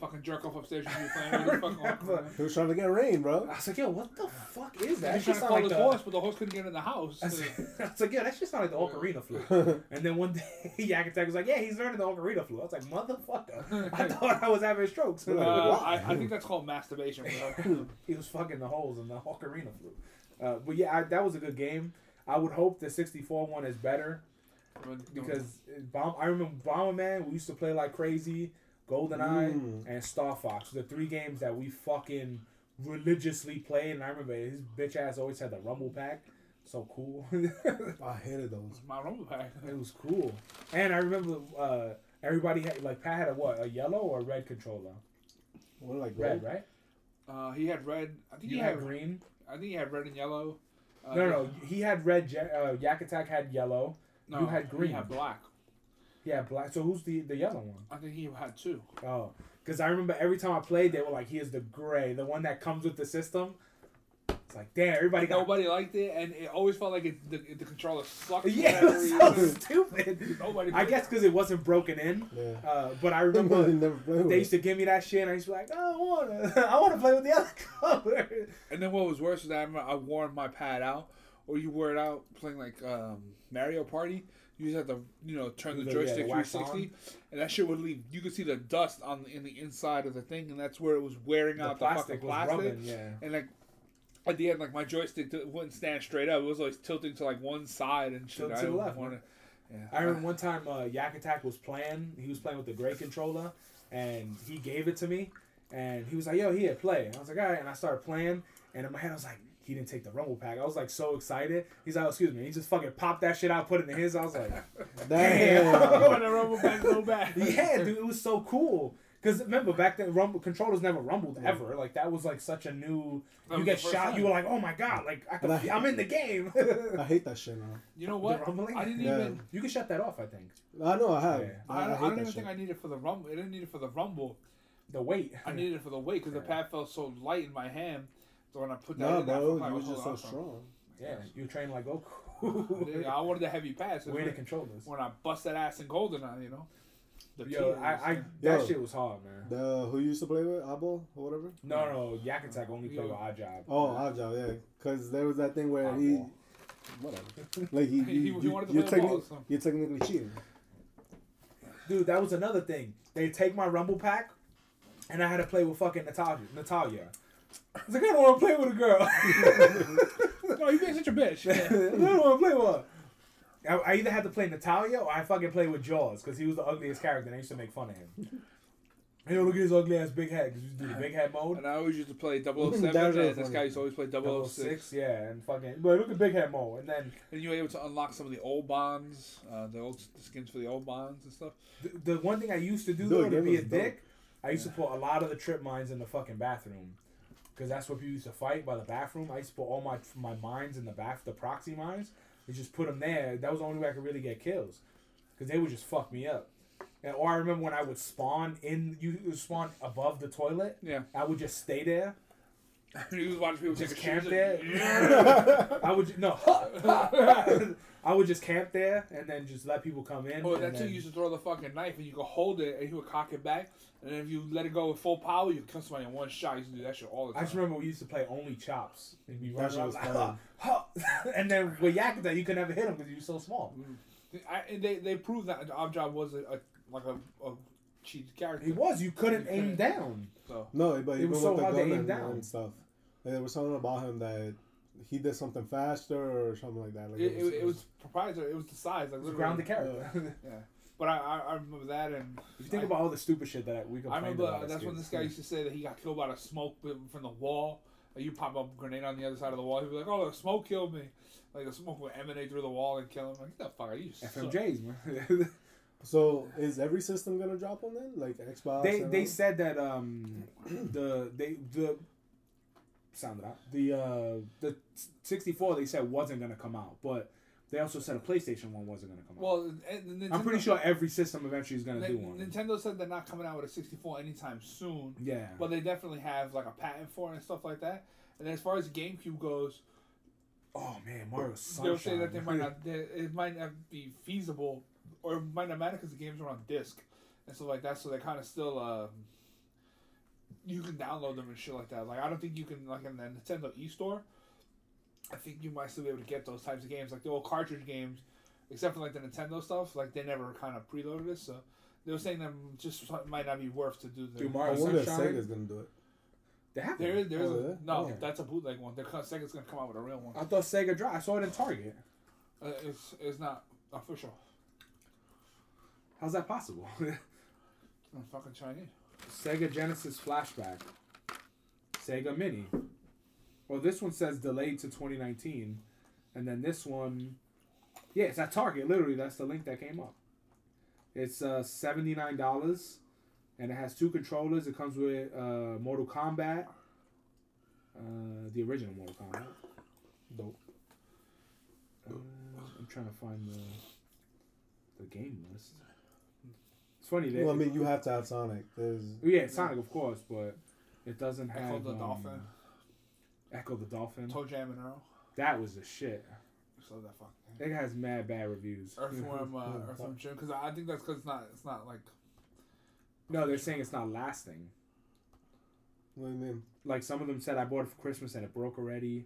fucking jerk off upstairs when you playing with the fucking horse. He was trying to get rain, bro. I was like, yo, what the fuck is that? He's That shit trying to call like his the. horse, but the horse couldn't get in the house. *laughs* I was I was like, yeah, that shit sound like the ocarina flute. *laughs* And then one day, *laughs* Yak Attack was like, yeah, he's learning the ocarina flute. I was like, motherfucker. I thought I was having strokes. Uh, Like, I, I think that's called masturbation. Bro. he was fucking the holes in the ocarina flute. Uh, but yeah, I, that was a good game. I would hope the 64 one is better because it- Bomb, I remember Bomberman, we used to play like crazy, GoldenEye, Mm. and Star Fox. The three games that we fucking religiously played. And I remember his bitch ass always had the Rumble Pack. So cool. *laughs* I hated those. my rumble pack. It was cool. And I remember uh, everybody had like Pat had a what a yellow or a red controller. What like Red, gold? right? Uh, he had red. I think You he had had. green. I think he had red and yellow. Uh, No, no, he had red. Je- Uh, Yak Attack had yellow. no, you had green. He had black. Yeah, black. So who's the the yellow one? I think he had two. Oh, because I remember every time I played, they were like, "Here's the gray, the one that comes with the system." It's like, damn, everybody got. Nobody liked it, and it always felt like it, the, the controller sucked. Yeah, *laughs* it was so stupid. Nobody. I guess because it wasn't broken in. Yeah. Uh, but I remember never played with they used to give me that shit, and I used to be like, "I want to. *laughs* I want to play with the other color." And then what was worse was that I, remember I wore my pad out, or you wore it out playing like um, Mario Party. You just had to, you know, turn the The- yeah, the joystick wax 360, and that shit would leave. You could see the dust on the, in the inside of the thing, and that's where it was wearing The out the, fucking plastic rubbing. Yeah. And like at the end, like my joystick wouldn't stand straight up. It was always tilting to like one side and shit. To the left, wanna- yeah. I remember one time uh, Yak Attack was playing. He was playing with the gray controller, and he gave it to me, and he was like, "Yo, here, play." And I was like, "All right." And I started playing, and in my head, I was like, "He didn't take the Rumble Pack." I was like so excited. He's like, oh, "Excuse me." He just fucking popped that shit out, put it in his. I was like, *laughs* Damn. *laughs* I want to rumble back so bad. "Yeah, dude, it was so cool." Because remember back then, Rumble controllers never rumbled Yeah. ever. Like that was like such a new. That You get shot, time. you were like, "Oh my god!" Like I could, And I- I'm in the game. *laughs* I hate that shit now. You know what? The rumbling? I didn't Yeah. even. you can shut that off. I think I know I have. Yeah. I, I, don't, I don't even shit. think I need it for the rumble. I didn't need it for the rumble. the weight. I needed it for the weight because the pad felt so light in my hand. So when I put that No, in, I bro, felt like you I was oh, just so awesome. strong. Yeah, you train like Goku. *laughs* I wanted the heavy pads. so Way to when, control this. when I bust that ass in Goldeneye, you know. The Yo, I, I that Yo. shit was hard, man. The who you used to play with Abo or whatever. No, no, Yak Attack only played Yo. with Oddjob. Oh, Oddjob, yeah, because there was that thing where he, whatever, like he, *laughs* He- you, he wanted to you're, play techni- ball, you're technically cheating. Dude, that was another thing. They take my Rumble Pack, and I had to play with fucking Natalia. Natalia. I was like, I don't want to play with a girl. no, *laughs* you being such a bitch. *laughs* I don't want to play with her. I, I either had to play Natalia or I fucking play with Jaws because he was the ugliest character and I used to make fun of him. *laughs* Hey, yo, look at his ugly ass big head because you do the big head mode. And I always used to play 007, That was and really this guy used to always play 006. 006, yeah, and fucking, but look at big head mode. And then And you were able to unlock some of the old bonds, uh, the old the skins for the old bonds and stuff. The, the one thing I used to do Dude, though to be a was dope. dick, I used to put a lot of the trip mines in the fucking bathroom, because that's what people used to fight by the bathroom. I used to put all my my mines in the bath, the proxy mines. You just put them there. That was the only way I could really get kills, because they would just fuck me up. And or I remember when I would spawn in, you would spawn above the toilet. Yeah. I would just stay there. *laughs* you was watching people Just take camp there. Yeah. *laughs* I would no. *laughs* I would just camp there and then just let people come in. Oh, and that's who then- used to throw the fucking knife and you could hold it and he would cock it back. And if you let it go with full power, you could kill somebody in one shot. You used to do that shit all the time. I just remember we used to play only chops. And we That run shit was like, funny. huh, huh. *laughs* and then with Yakuza, you could never hit him because you were so small. Mm. I, they, they proved that Oddjob was a, a like a, a cheated character. He was. You couldn't You aim couldn't. down. So No, but It even was with so the hard to aim and, down. and stuff, like, there was something about him that he did something faster or something like that. Like it, it, it was proprietary. It was the size. Like It was a literally. character. Yeah. *laughs* But I, I, I remember that and if you think I- about all the stupid shit that we could I complained remember about. that's when this guy used to say that he got killed by the smoke from the wall. Like you pop up a grenade on the other side of the wall, he'd be like, "Oh, the smoke killed me." Like the smoke would emanate through the wall and kill him. Like, get the fuck out of you. suck." FMJs, man. So is every system gonna drop on then, like Xbox? they they said that um the they the out the uh the 64 they said wasn't gonna come out, but they also said a PlayStation one wasn't gonna come out. Well, Nintendo, I'm pretty sure every system eventually is gonna Ni- do one. Nintendo said they're not coming out with a 64 anytime soon. yeah. But they definitely have like a patent for it and stuff like that. And then as far as GameCube goes, Oh man, Mario Sunshine. they'll say that they might not, *laughs* they, it might not be feasible, or it might not matter because the games are on disc and stuff like that. So they're kind of still, um, you can download them and shit like that. Like I don't think you can like in the Nintendo eStore. I think you might still be able to get those types of games, like the old cartridge games, except for like the Nintendo stuff. Like they never kind of preloaded it, so they were saying that just might not be worth to do. The, Do I Mario wonder if Sunshine. Sega's gonna do it. They have there, there's Oh, a, yeah? no, Yeah. that's a bootleg one. They're co- Sega's gonna come out with a real one. I thought Sega Drive. I saw it in Target. Uh, it's it's not official. How's that possible? *laughs* It's fucking Chinese. Sega Genesis Flashback. Sega Mini. Well, this one says delayed to 2019. And then this one, yeah, it's at Target. Literally, that's the link that came up. It's uh, $79. And it has two controllers. It comes with uh, Mortal Kombat. Uh, the original Mortal Kombat. Dope. Uh, I'm trying to find the the game list. It's funny that Well, I mean, you have to have Sonic. There's yeah, Sonic, of course, but it doesn't have Ecco the um, Dolphin, Ecco the Dolphin. ToeJam and Earl. That was the shit. So that fucking game. It has mad bad reviews. Earthworm, *laughs* uh, Yeah. Earthworm Jim, because I think that's because it's not, it's not like no, they're saying it's not lasting. what do you mean? Like some of them said, I bought it for Christmas and it broke already.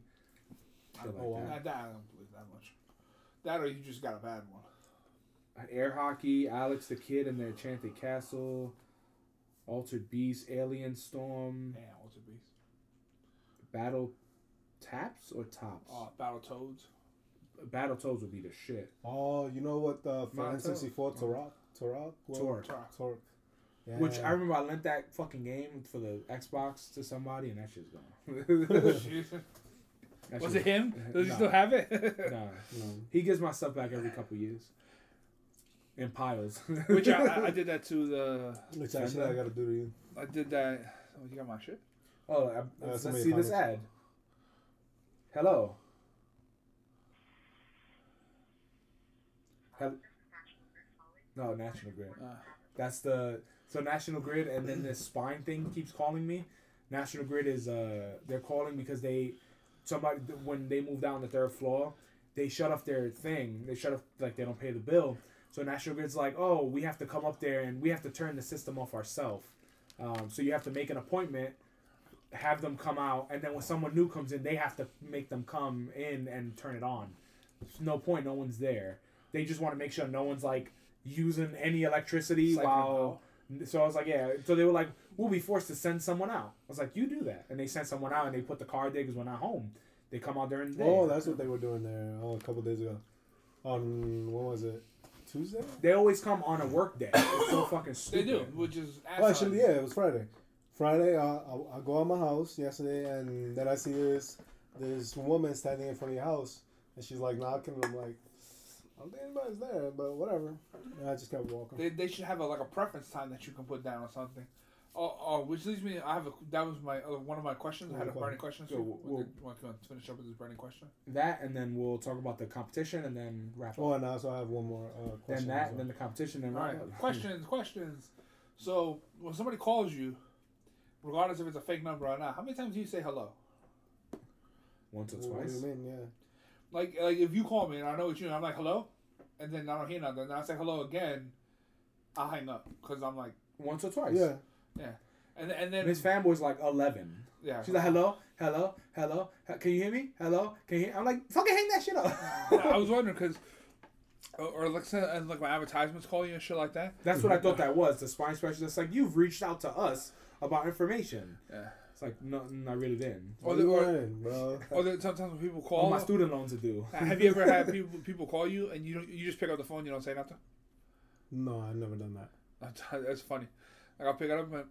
Shit like Oh, wow. that. that, that I don't believe that much. That or you just got a bad one. Air hockey, Alex the Kidd and the Enchanted Castle, Altered Beast, Alien Storm, Damn, what's it be? Battle Taps or Tops. Uh, Battle Toads. Battle Toads would be the shit. Oh, you know what? Uh, for Monaco. N64 Turok, Turok, What? Torque. Yeah. Which I remember I lent that fucking game for the Xbox to somebody and that shit's gone. *laughs* That Was shit- it him? Does he still have it? Nah. *laughs* No. He gives my stuff back every couple years. In piles. Which I, I, I *laughs* did that to the. Which actually I gotta do to you. I did that. Oh, you got my shit. oh, I, Uh, let's somebody see this commented. ad. Hello. Hel- no, National Grid. Uh, That's the so National Grid, and then this spine thing keeps calling me. National Grid is uh they're calling because they somebody when they moved down the third floor, they shut off their thing. They shut off like they don't pay the bill. So National Grid's like, oh, we have to come up there and we have to turn the system off ourselves. Um, so you have to make an appointment, have them come out, and then when someone new comes in, they have to make them come in and turn it on. There's no point, no one's there. They just want to make sure no one's like using any electricity while. So I was like, yeah. So they were like, we'll be forced to send someone out. I was like, you do that, and they sent someone out, and they put the car there because we're not home. They come out during the day. Oh, that's what they were doing there oh, a couple days ago. On when was it? Tuesday? They always come on a work day. It's so fucking stupid. they do, which is. Oh, actually, yeah, it was Friday. Friday, uh, I, I go out my house yesterday, and then I see this this woman standing in front of your house, and she's like knocking. And I'm like, I don't think anybody's there, but whatever. And I just kept walking. They, they should have a, like a preference time that you can put down or something. Oh, oh, which leads me. I have a. That was my uh, one of my questions. I had a Okay. burning question. So So we'll, we'll- want to finish up with this burning question. That, and then we'll talk about the competition, and then wrap up. Oh, and I also have one more uh, then question. that, as well. then the competition, and All wrap right, up. questions, questions. So when somebody calls you, regardless if it's a fake number or not, how many times do you say hello? Once or What do twice. you mean? Yeah. Like, like if you call me and I know it's you, and I'm like hello, and then I don't hear nothing, then I say hello again. I'll hang up because I'm like, Once or twice. Yeah. And and then And his fanboy's like eleven. yeah. She's like, hello, hello, hello. he- Can you hear me? Hello, can you? Hear? I'm like, fucking hang that shit up. I was *laughs* wondering because, or, or like say, and like my advertisements call you and shit like that. That's what I thought that was. The spine specialist. Like, you've reached out to us about information. Yeah. It's like, no, no I really didn't. Or the- you or- learning, bro? Or then sometimes when people All call, my student loans are due. have you ever had *laughs* people people call you and you don't, you just pick up the phone, you don't say nothing? No, I've never done that. That's, that's funny. Like I'll pick it up and,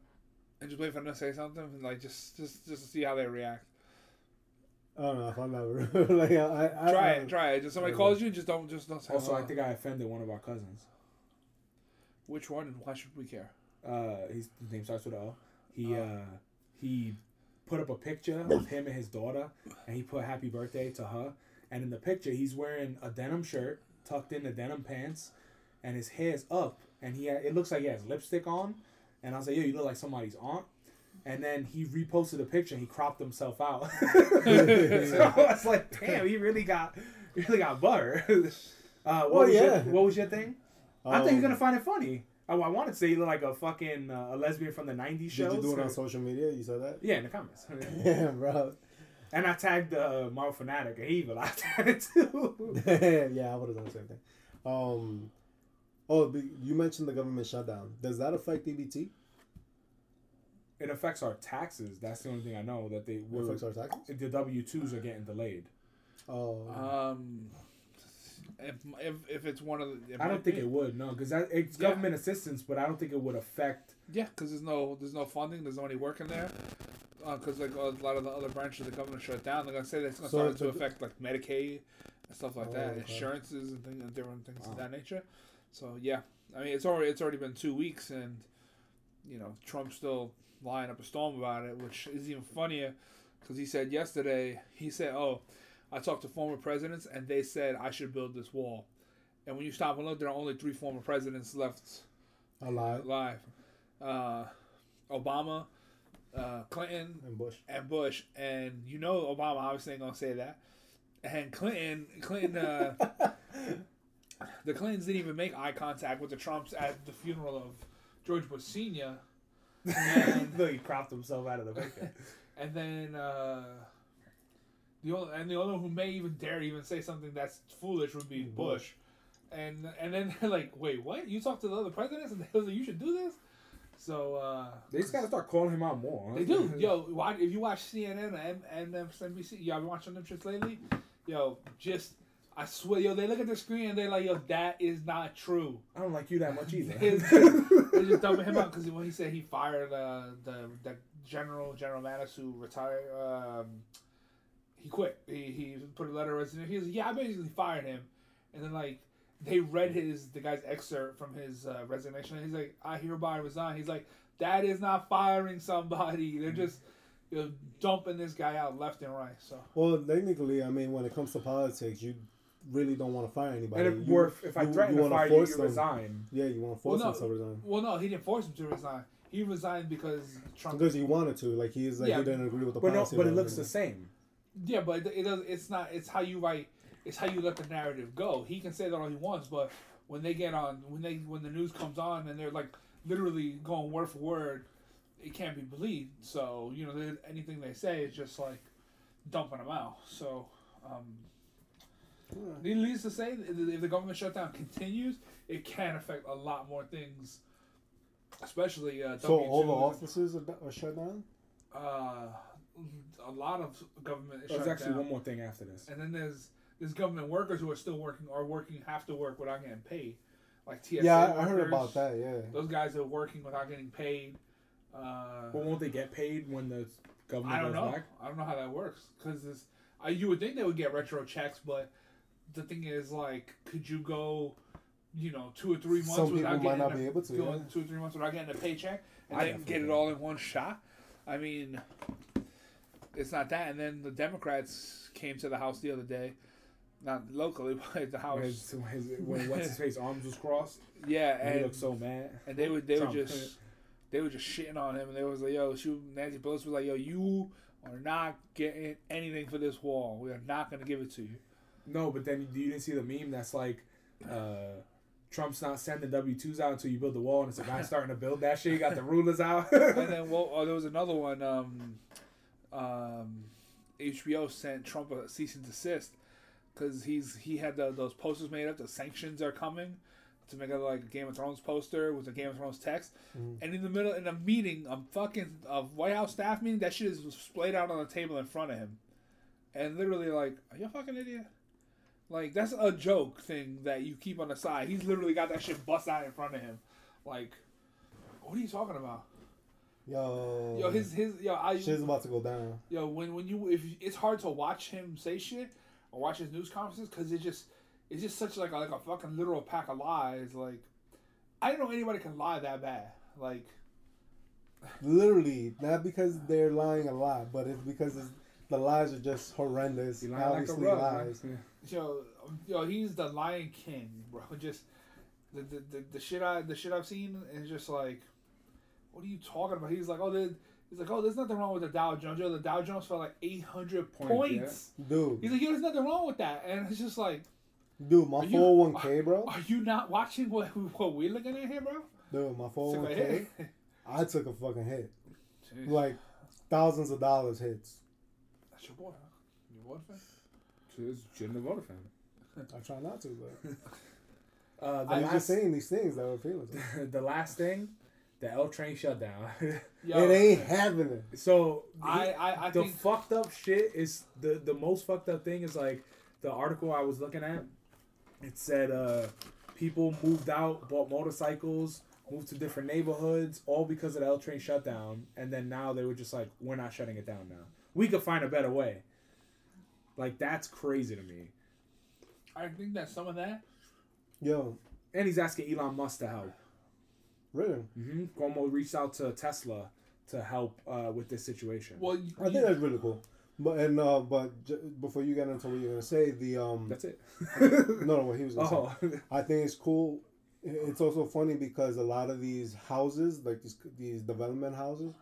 and just wait for them to say something, and like just just just to see how they react. I don't know if I'm ever *laughs* like I, I Try I, it, try it. Just somebody I calls you, just don't just don't say. Also, I think I offended one of our cousins. which one and why should we care? Uh, his, his name starts with O. He uh, he put up a picture of him and his daughter, and he put happy birthday to her. And in the picture, he's wearing a denim shirt, tucked in the denim pants, and his hair's up, and he had, it looks like he has lipstick on. And I was like, yo, you look like somebody's aunt. And then he reposted a picture. and He cropped himself out. *laughs* so I was like, damn, he really got, really got butter. *laughs* Uh, what, Well, was your, what was your thing? I thought you were Um, gonna find it funny. Oh, I wanted to say you look like a fucking uh, a lesbian from the '90s show. Did you do it on social media? You said that? Yeah, in the comments. *laughs* Yeah, bro. and I tagged uh, Marvel Fanatic even laughed at it too. yeah, I would have done the same thing. Um, oh, you mentioned the government shutdown. Does that affect EBT? it affects our taxes. That's the only thing I know that they It were. affects our taxes? The W twos are getting delayed. Oh, Um, if, if, if it's one of the, I don't think it would no, because it's Yeah. government assistance, but I don't think it would affect. Yeah, because there's no there's no funding, there's nobody working there. Because like a lot of the other branches of the government shut down, they're gonna say that's gonna So start to affect like Medicaid and stuff like Oh, that, okay. insurances and things and different things Wow. of that nature. So yeah, I mean it's already it's already been two weeks, and you know Trump's still lying up a storm about it, which is even funnier because he said yesterday he said, "Oh, I talked to former presidents and they said I should build this wall." And when you stop and look, there are only three former presidents left alive live. Uh, Obama, uh, Clinton, and Bush. and Bush, and you know Obama obviously ain't gonna say that. And Clinton, Clinton, uh, *laughs* the Clintons didn't even make eye contact with the Trumps at the funeral of George Bush Senior. And, *laughs* he cropped himself out of the picture. *laughs* and then uh, the only and the only one who may even dare even say something that's foolish would be Bush. And and then they're like, wait, what? You talked to the other presidents and they was like, you should do this. So uh, they just gotta start calling him out more. huh? They do. *laughs* Yo, watch, if you watch CNN and, and MSNBC, y'all been watching them shits lately? Yo, just, I swear, yo, they look at the screen and they're like, yo, that is not true. I don't like you that much either. They're just dumping him out because when he said he fired uh, the the general, General Mattis, who retired, um, he quit. He, he put a letter of resignation. He was yeah, I basically fired him. And then, like, they read his the guy's excerpt from his uh, resignation. He's like, I hereby resign. He's like, that is not firing somebody. They're just you know, dumping this guy out left and right. So Well, technically, I mean, when it comes to politics, you really don't want to fire anybody. and if, you, or if, if I threaten you to wanna fire you, force you them. resign. Yeah, you want to Well, force no. them to resign well, no, he didn't force him to resign. He resigned because Trump. because he wanted to. Like he's like Yeah. he didn't agree with the But no, policy. but it of looks the same. Yeah, but it, it does. It's not. It's how you write. It's how you let the narrative go. He can say that all he wants, but when they get on, when they when the news comes on and they're like literally going word for word, it can't be believed. So you know, they- anything they say is just like dumping them out. So. um Needless to say, if the government shutdown continues, it can affect a lot more things, especially uh, So all the W2s. offices are, are shut down. uh, a lot of government is There's shut actually down. one more thing after this. And then there's there's government workers who are still working or working have to work without getting paid, like TSA. yeah, I, I heard about that. Yeah. Those guys are working without getting paid. Uh, But won't they get paid when the government I don't goes know. back? I don't know how that works because this. I you would think they would get retro checks, but the thing is, like, could you go, you know, two or three months Some people without might getting not a, be able to, going yeah. two or three months without getting a paycheck and I then get it all in one shot? I mean, it's not that. And then the Democrats came to the House the other day, not locally, *laughs* but the House. When, his, when, his, when what's his face arms was crossed, yeah, and he looked so mad. and they would they Trump. were just they were just shitting on him, and they was like, "Yo, she Nancy Pelosi was like, yo, you are not getting anything for this wall. We are not gonna give it to you." No, but then you didn't see the meme that's like, uh, Trump's not sending W twos out until you build the wall, and it's a guy *laughs* starting to build that shit. He got the *laughs* rulers out. and then well, oh, there was another one. Um, um, HBO sent Trump a cease and desist because he's he had the, those posters made up. The sanctions are coming to make it like a Game of Thrones poster with a Game of Thrones text. And in the middle, in a meeting, a fucking a White House staff meeting, that shit is splayed out on the table in front of him, and literally like, are you a fucking idiot? Like that's a joke thing that you keep on the side. He's literally got that shit bust out in front of him. Like, what are you talking about? Yo. Yo, his his yo, I shit's about to go down. yo when when you if it's hard to watch him say shit or watch his news conferences because it's just it's just such like a, like a fucking literal pack of lies. Like, I don't know anybody can lie that bad. Like, Literally, not because they're lying a lot, but it's because it's, the lies are just horrendous. Lying like Obviously, rug, man. Yo, yo, he's the Lion King, bro. *laughs* Just the the, the, the shit I the shit I've seen is just like, what are you talking about? He's like, oh, he's like, oh, there's nothing wrong with the Dow Jones. Yo, the Dow Jones fell like 800 Point, points. Dude, He's like, yo, there's nothing wrong with that, and it's just like. dude, my Are you- 401k, bro. Are you not watching what what we're looking at here, bro? Dude, my oh Took a 401k, hit. I took a fucking hit. *laughs* Jeez. Like thousands of dollars hits. That's your boy, huh? Your boyfriend? Shouldn't have voted for him. I try not to, but *laughs* Uh, the I'm last, just saying these things that were feeling. *laughs* the last thing, the L train shutdown. *laughs* Yo, It ain't happening. so I, I, I the think fucked up shit is the the most fucked up thing is like the article I was looking at. It said uh, people moved out, bought motorcycles, moved to different neighborhoods, all because of the L train shutdown. And then now they were just like, we're not shutting it down now. We could find a better way. Like that's crazy to me. I think that some of that. Yo, And he's asking Elon Musk to help. really? hmm Cuomo reached out to Tesla to help uh, with this situation. Well, you, I think that's really cool. But and uh, but j- before you get into what you're gonna say, the um, that's it. *laughs* no, no, what he was gonna say. oh, *laughs* I think it's cool. It's also funny because a lot of these houses, like these these development houses,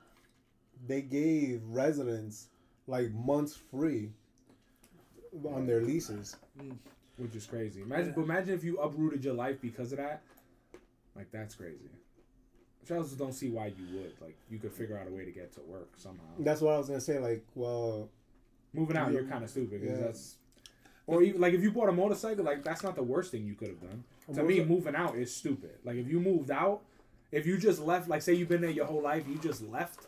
they gave residents like months free on their leases. Mm. which is crazy. Imagine, but imagine if you uprooted your life because of that. Like that's crazy. Which I also don't see why you would. Like you could figure out a way to get to work somehow. That's what I was gonna say. Like, well, Moving out, Yeah. you're kind of stupid. 'cause Yeah. That's. Or even, like if you bought a motorcycle, like that's not the worst thing you could have done. A To me, moving out is stupid. Like if you moved out, if you just left, like say you've been there your whole life, you just left.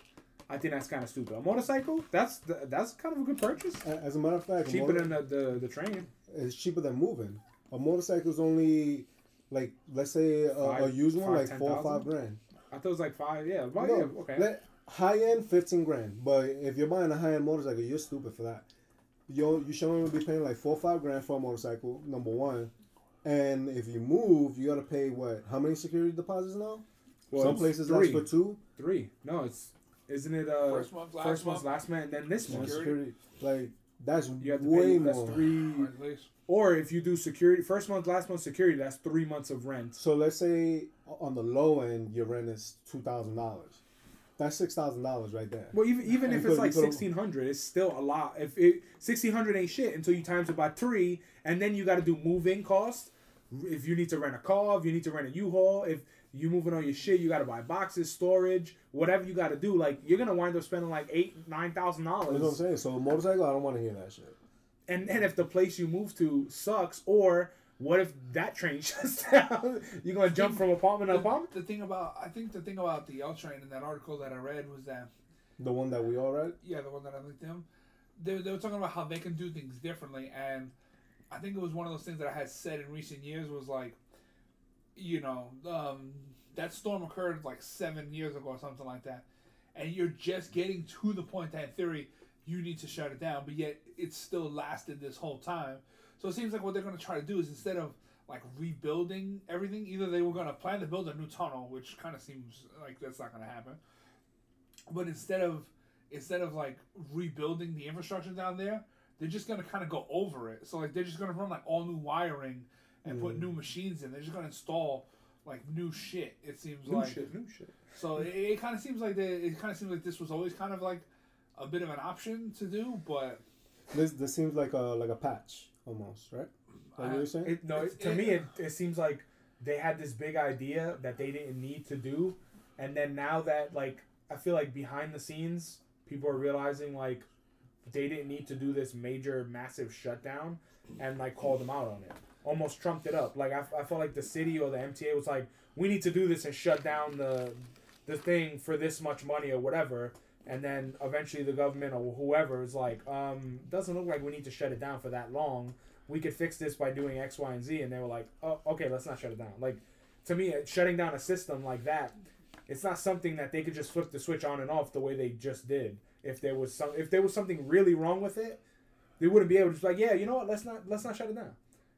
I think that's kind of stupid. A motorcycle, that's the, that's kind of a good purchase. as a matter of fact, Cheaper motor- than the, the, the train. it's cheaper than moving. A motorcycle is only like let's say a, a Five- used one like four or five grand. I thought it was like five. Yeah, well, No, yeah, okay. let- high end fifteen grand. But if you're buying a high end motorcycle, you're stupid for that. You you should only be paying like four or five grand for a motorcycle. Number one, and if you move, you gotta pay what? How many security deposits now? Well, Some places three. ask for two. Three. No, it's isn't it uh First month, last first month, month. last month, and then this month. Security. Security, like that's You have to way pay. That's three. Or if you do security, first month, last month security, that's three months of rent. So let's say on the low end, your rent is two thousand dollars. That's six thousand dollars right there. Well, even even You if could- it's like you could- sixteen hundred, it's still a lot. If it sixteen hundred ain't shit until you times it by three, and then you got to do move in cost. If you need to rent a car, if you need to rent a U-Haul, if you moving on your shit, you got to buy boxes, storage, whatever you got to do. Like you're gonna wind up spending like eight, nine thousand dollars. That's what I'm saying. So a motorcycle, I don't want to hear that shit. And then if the place you move to sucks, or what if that train *laughs* shuts down? You're gonna jump from apartment to apartment. the thing about I think the thing about the L train in that article that I read was that The one that we all read. yeah the one that I linked them they, they were talking about how they can do things differently and I think it was one of those things that I had said in recent years was like you know um, that storm occurred like seven years ago or something like that and you're just getting to the point that in theory you need to shut it down but yet it's still lasted this whole time. So it seems like what they're going to try to do is instead of like rebuilding everything either they were going to plan to build a new tunnel which kind of seems like that's not going to happen but instead of instead of like rebuilding the infrastructure down there they're just going to kind of go over it. So like they're just going to run like all new wiring and put mm. new machines in they're just going to install like new shit it seems New like shit, new shit. so it, it kind of seems like they, it kind of seems like this was always kind of like a bit of an option to do but This this seems like a like a patch almost, right? Like what you're saying? It, no, It's- to it- me, it, it seems like they had this big idea that they didn't need to do, and then now that like I feel like behind the scenes, people are realizing like they didn't need to do this major, massive shutdown, and like called them out on it. Almost trumped it up. Like I, I felt like the city or the MTA was like, we need to do this and shut down the the thing for this much money or whatever. And then eventually the government or whoever is like, um, doesn't look like we need to shut it down for that long we could fix this by doing X, Y, and Z. And they were like, oh, okay, let's not shut it down. Like, to me, shutting down a system like that, it's not something that they could just flip the switch on and off the way they just did. If there was some, if there was something really wrong with it, they wouldn't be able to just like, yeah, you know what, let's not, let's not shut it down.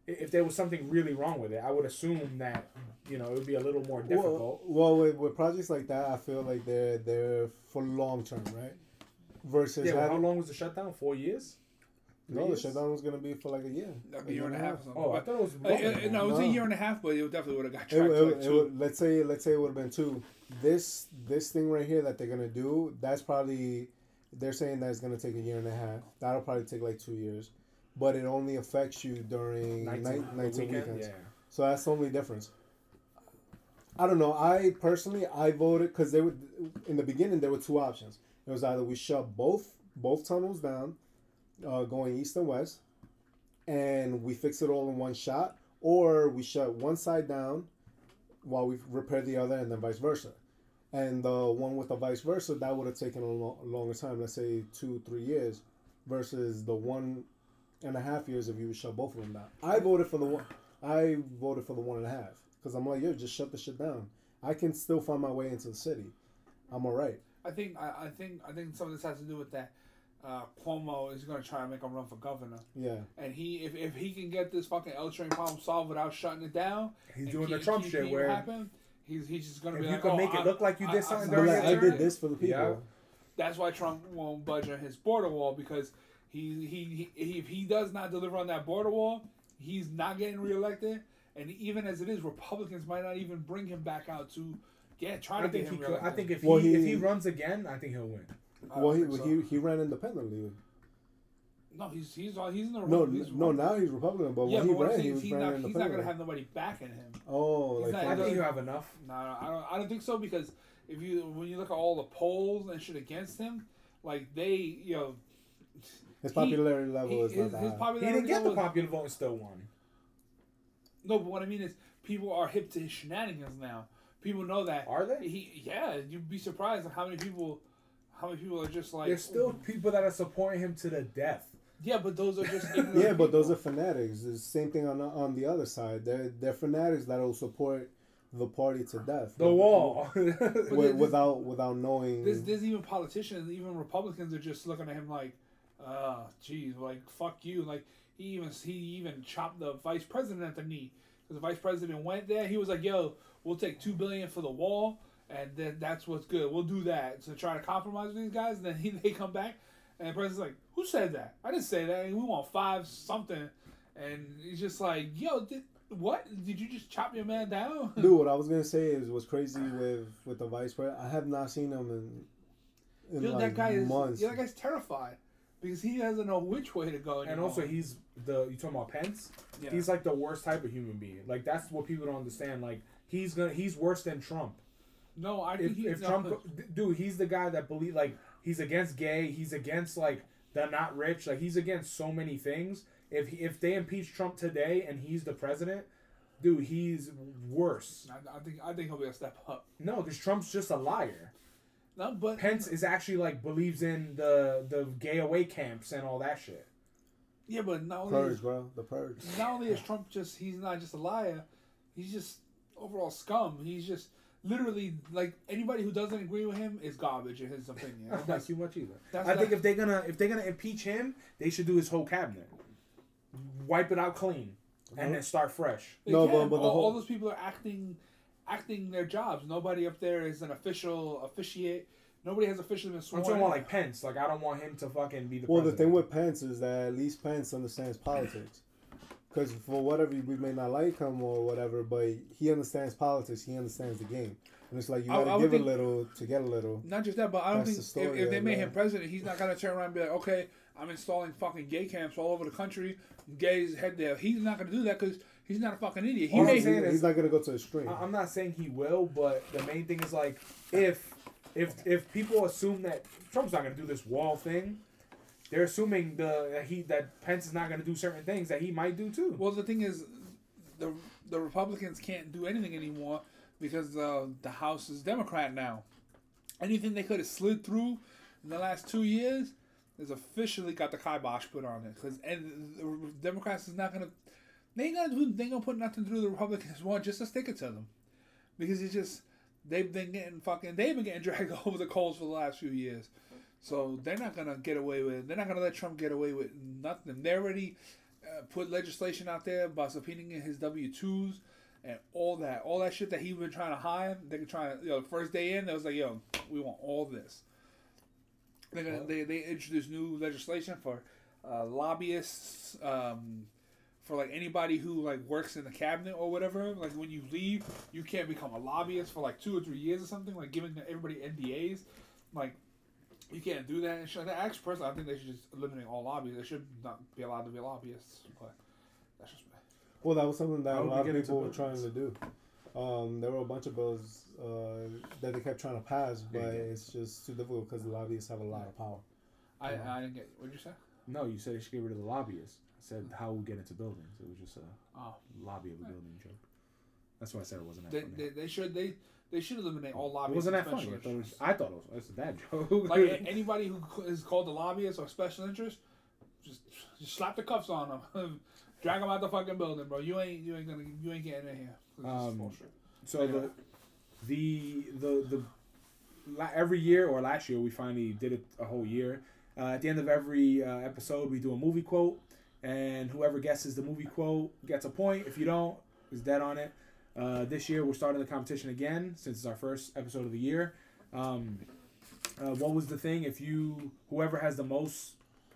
I- If there was something really wrong with it, I would assume that, you know, it would be a little more difficult. Well, well with, with projects like that, I feel like they're they're for long term, right? Versus yeah, well, how long was the shutdown? Four years? no, the shutdown was gonna be for like a year, a year and a half or something Oh, I thought it was. Uh, longer uh, no, it that. was a year and a half, but it would definitely would have got It, tracked it, to like it would, let's say let's say it would have been two. This this thing right here that they're gonna do, that's probably they're saying that it's gonna take a year and a half. That'll probably take like two years, but it only affects you during night, Nights and- nights the and weekend? weekends. Yeah. So that's the only difference. I don't know. I personally, I voted because they would. In the beginning, there were two options. It was either we shut both both tunnels down, uh, going east and west, and we fix it all in one shot, or we shut one side down while we repair the other, and then vice versa. And the one with the vice versa, that would have taken a lo- longer time. Let's say two, three years, versus the one and a half years if you would shut both of them down. I voted for the one. I voted for the one and a half because I'm like, yo, just shut the shit down. I can still find my way into the city. I'm all right. I think I, I think I think some of this has to do with that. Uh, Cuomo is going to try and make him run for governor, Yeah. and he if, if he can get this fucking L train problem solved without shutting it down, He's and doing the Trump keep- shit keep where happen, he's he's just going to if be you like, could oh, make it look like you did I- something But during like, I did this for the people. Yeah. That's why Trump won't budge on his border wall because he, he, he if he does not deliver on that border wall, he's not getting reelected. And even as it is, Republicans might not even bring him back out to get try to I think get he him could. I think if Well, he, if he- he runs again, I think he'll win. Well, he, so. he he ran independently. no, he's he's uh, he's in the No, he's no, now he's Republican, but yeah, when but he ran, saying he was he's running not, he's not going to have nobody backing him. oh, He's like not- I think you have enough. No, no, I don't. I don't think so because if you when you look at all the polls and shit against him, like they you know his he- popularity level he, is his, not his that high. He didn't get the popular vote and still won. No, but what I mean is people are hip to his shenanigans now. People know that. Are they? He, yeah, you'd be surprised at how many people, how many people are just like. There's still people that are supporting him to the death. Yeah, but those are just. *laughs* ignorant Yeah, but those are fanatics. It's the same thing on the, on the other side. They're they're fanatics that will support the party to death. The wall. Wi- *laughs* without without knowing. There's, there's even politicians, even Republicans are just looking at him like, uh, geez, like fuck you. Like he even he even chopped the vice president at the knee because the vice president went there. He was like, yo, we'll take two billion for the wall, and then that's what's good. We'll do that to try to compromise with these guys. And then *laughs* he, they come back, and the president's like, who said that? I didn't say that. We want five something, and he's just like, yo, did, what? Did you just chop your man down? *laughs* Dude, what I was gonna say is what's crazy with with the vice president. I have not seen him in in Yo, like that guy is. months. Yeah, that guy's terrified because he doesn't know which way to go. and also, he's the you talking about Pence. Yeah. He's like the worst type of human being. Like that's what people don't understand. Like he's gonna he's worse than Trump. no, I think If, he's if Trump, dude, he's the guy that believe like he's against gay. He's against like the not rich. Like he's against so many things. If if they impeach Trump today and he's the president, dude, he's worse. I, I think I think he'll be a step up. No, because Trump's just a liar. No, but Pence is actually like believes in the the gay away camps and all that shit. yeah, but not only purge, is, bro. The purge. not only is Trump just he's not just a liar, he's just overall scum. He's just literally like anybody who doesn't agree with him is garbage in his opinion. That's not That's, too much either. that's I think if they're gonna if they're gonna impeach him, they should do his whole cabinet, wipe it out clean, and then start fresh. they No, can. but- but the all, all those people are acting acting their jobs. Nobody up there is an official officiate. Nobody has officially been sworn. I'm sworn. talking in. about like Pence. Like I don't want him to fucking be the. Well, the thing with Pence is that at least Pence understands politics. Because for whatever we may not like him or whatever, but he understands politics. He understands the game, and it's like you I- gotta I would give think- a little to get a little. Not just that, but I don't That's think the if, story if they made him president, he's not gonna turn around and be like, okay, I'm installing fucking gay camps all over the country. Gays head there. He's not gonna do that because he's not a fucking idiot. He All I'm saying He- is- he's not gonna go to the extreme. I- I'm not saying he will, but the main thing is like if if if people assume that Trump's not gonna do this wall thing, they're assuming the that he that Pence is not gonna do certain things that he might do too. Well, the thing is, the the Republicans can't do anything anymore because uh, the House is Democrat now. Anything they could have slid through in the last two years has officially got the kibosh put on it. Because and the Democrats is not gonna, they ain't gonna do, they ain't gonna put nothing through the Republicans want just to stick it to them, because it's just they've been getting fucking they've been getting *laughs* dragged over the coals for the last few years. So they're not gonna get away with. it. They're not gonna let Trump get away with nothing. They already uh, put legislation out there by subpoenaing his W twos and all that, all that shit that he been trying to hide. They could try to, you know, the first day in, they was like, "Yo, we want all this." They're gonna, they they introduced new legislation for uh, lobbyists, um, for like anybody who like works in the cabinet or whatever. Like when you leave, you can't become a lobbyist for like two or three years or something. Like giving everybody NDAs, like you can't do that. And shit. Actually, personally, I think they should just eliminate all lobbyists. They should not be allowed to be lobbyists. But that's just me. well, that was something that a lot of people were believe trying to do. Um, there were a bunch of bills uh, that they kept trying to pass, but There you go. it's just too difficult because the lobbyists have a lot of power. I, I didn't get. What you say? No, you said they should get rid of the lobbyists. Said how we get into buildings. It was just a Oh, lobby of a building joke. That's why I said it wasn't that they, funny. they, they should they they should eliminate all it lobbyists. wasn't that funny. I thought, it was. I thought it was. It's a bad joke. like *laughs* anybody who is called a lobbyist or special interest, just just slap the cuffs on them, *laughs* drag them out the fucking building, bro. You ain't you ain't gonna you ain't getting in here. Um. So Anyway. the the the the la- every year or last year we finally did it a whole year. Uh, at the end of every uh, episode, we do a movie quote, and whoever guesses the movie quote gets a point. If you don't, is dead on it. Uh, this year we're starting the competition again since it's our first episode of the year. Um, uh, what was the thing? If you whoever has the most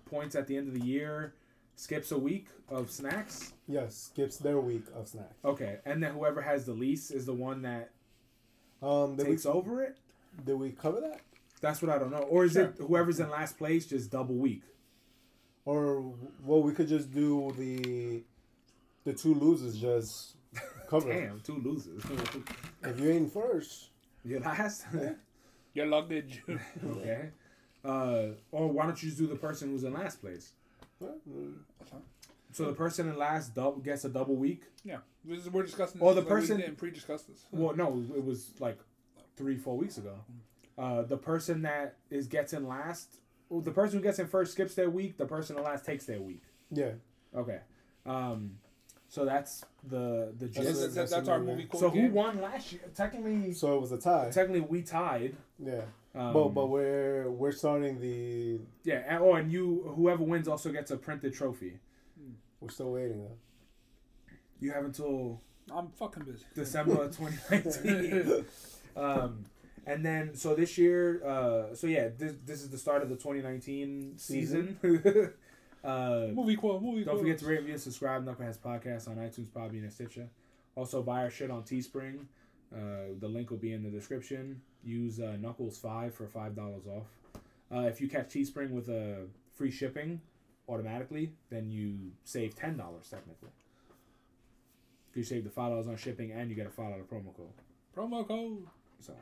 points at the end of the year skips a week of snacks. Yes, skips their week of snacks. Okay, and then whoever has the least is the one that Um, did we, takes over it. did we cover that? That's what I don't know. Or is it whoever's in last place just double week? Or well, we could just do the the two losers just cover. Damn, two losers. *laughs* If you ain't first, You're last. *laughs* Your luggage. *laughs* okay. Uh, or why don't you just do the person who's in last place? well, mm, So the person in last double gets a double week. yeah, this is, we're discussing. Or this the like we person- didn't pre-discuss this. Well, no, it was like three, four weeks ago. Uh, the person that is gets in last, well, the person who gets in first skips their week. The person in last takes their week. yeah. Okay. Um, so that's the the gist. That's- that's, that's that's our movie. quote So who won last year? Technically, So it was a tie. technically we tied. Yeah, Um, but but we're we're starting the. yeah, and, oh, and you whoever wins also gets a printed trophy. We're still waiting though. You have until I'm fucking busy. December of 2019. *laughs* um, and then so this year, uh, so yeah, this this is the start of the 2019 season. *laughs* uh, Movie quote. Movie don't quote. forget to rate, review, and subscribe. Knuckleheads Podcast on iTunes, Podbean, and Stitcher. Also, buy our shit on Teespring. Uh, the link will be in the description. Use uh, Knuckles five for five dollars off. Uh, if you catch Teespring with a free shipping automatically, then you save ten dollars technically. You save the five dollars on shipping, and you get a five dollar promo code. promo code. So,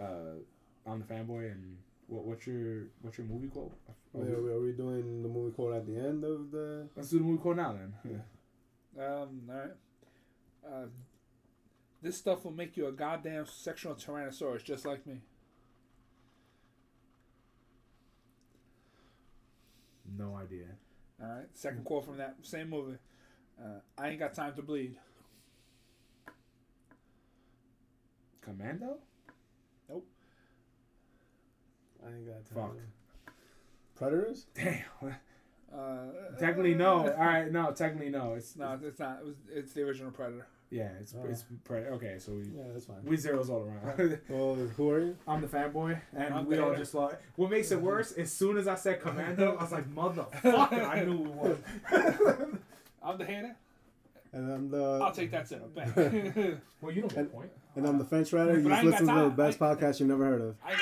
uh, I'm the fanboy, and what, what's your what's your movie quote? Wait, are, we, are we doing the movie quote at the end of the? Let's do the movie quote now then. Yeah. *laughs* Um. All right. Uh, this stuff will make you a goddamn sexual tyrannosaurus, just like me. No idea. All right. Second quote from that same movie. Uh, I ain't got time to bleed. Commando? I ain't got time. Fuck. Predators. Damn. *laughs* Uh, technically no. *laughs* All right, no. Technically no. It's No, it's not. It was. It's the original Predator. yeah. It's Oh. it's pre- okay. So we Yeah, that's fine. we zeros all around. *laughs* Well, who are you? I'm the fanboy, and I'm we all just like. What makes it worse? As soon as I said Commando, I was like, motherfucker! I knew it was. I'm the hater. And I'm the. I'll take that setup back. Well, you don't get a And- point. And I'm the fence rider. You just listen to the best I- podcast you've never heard of. I got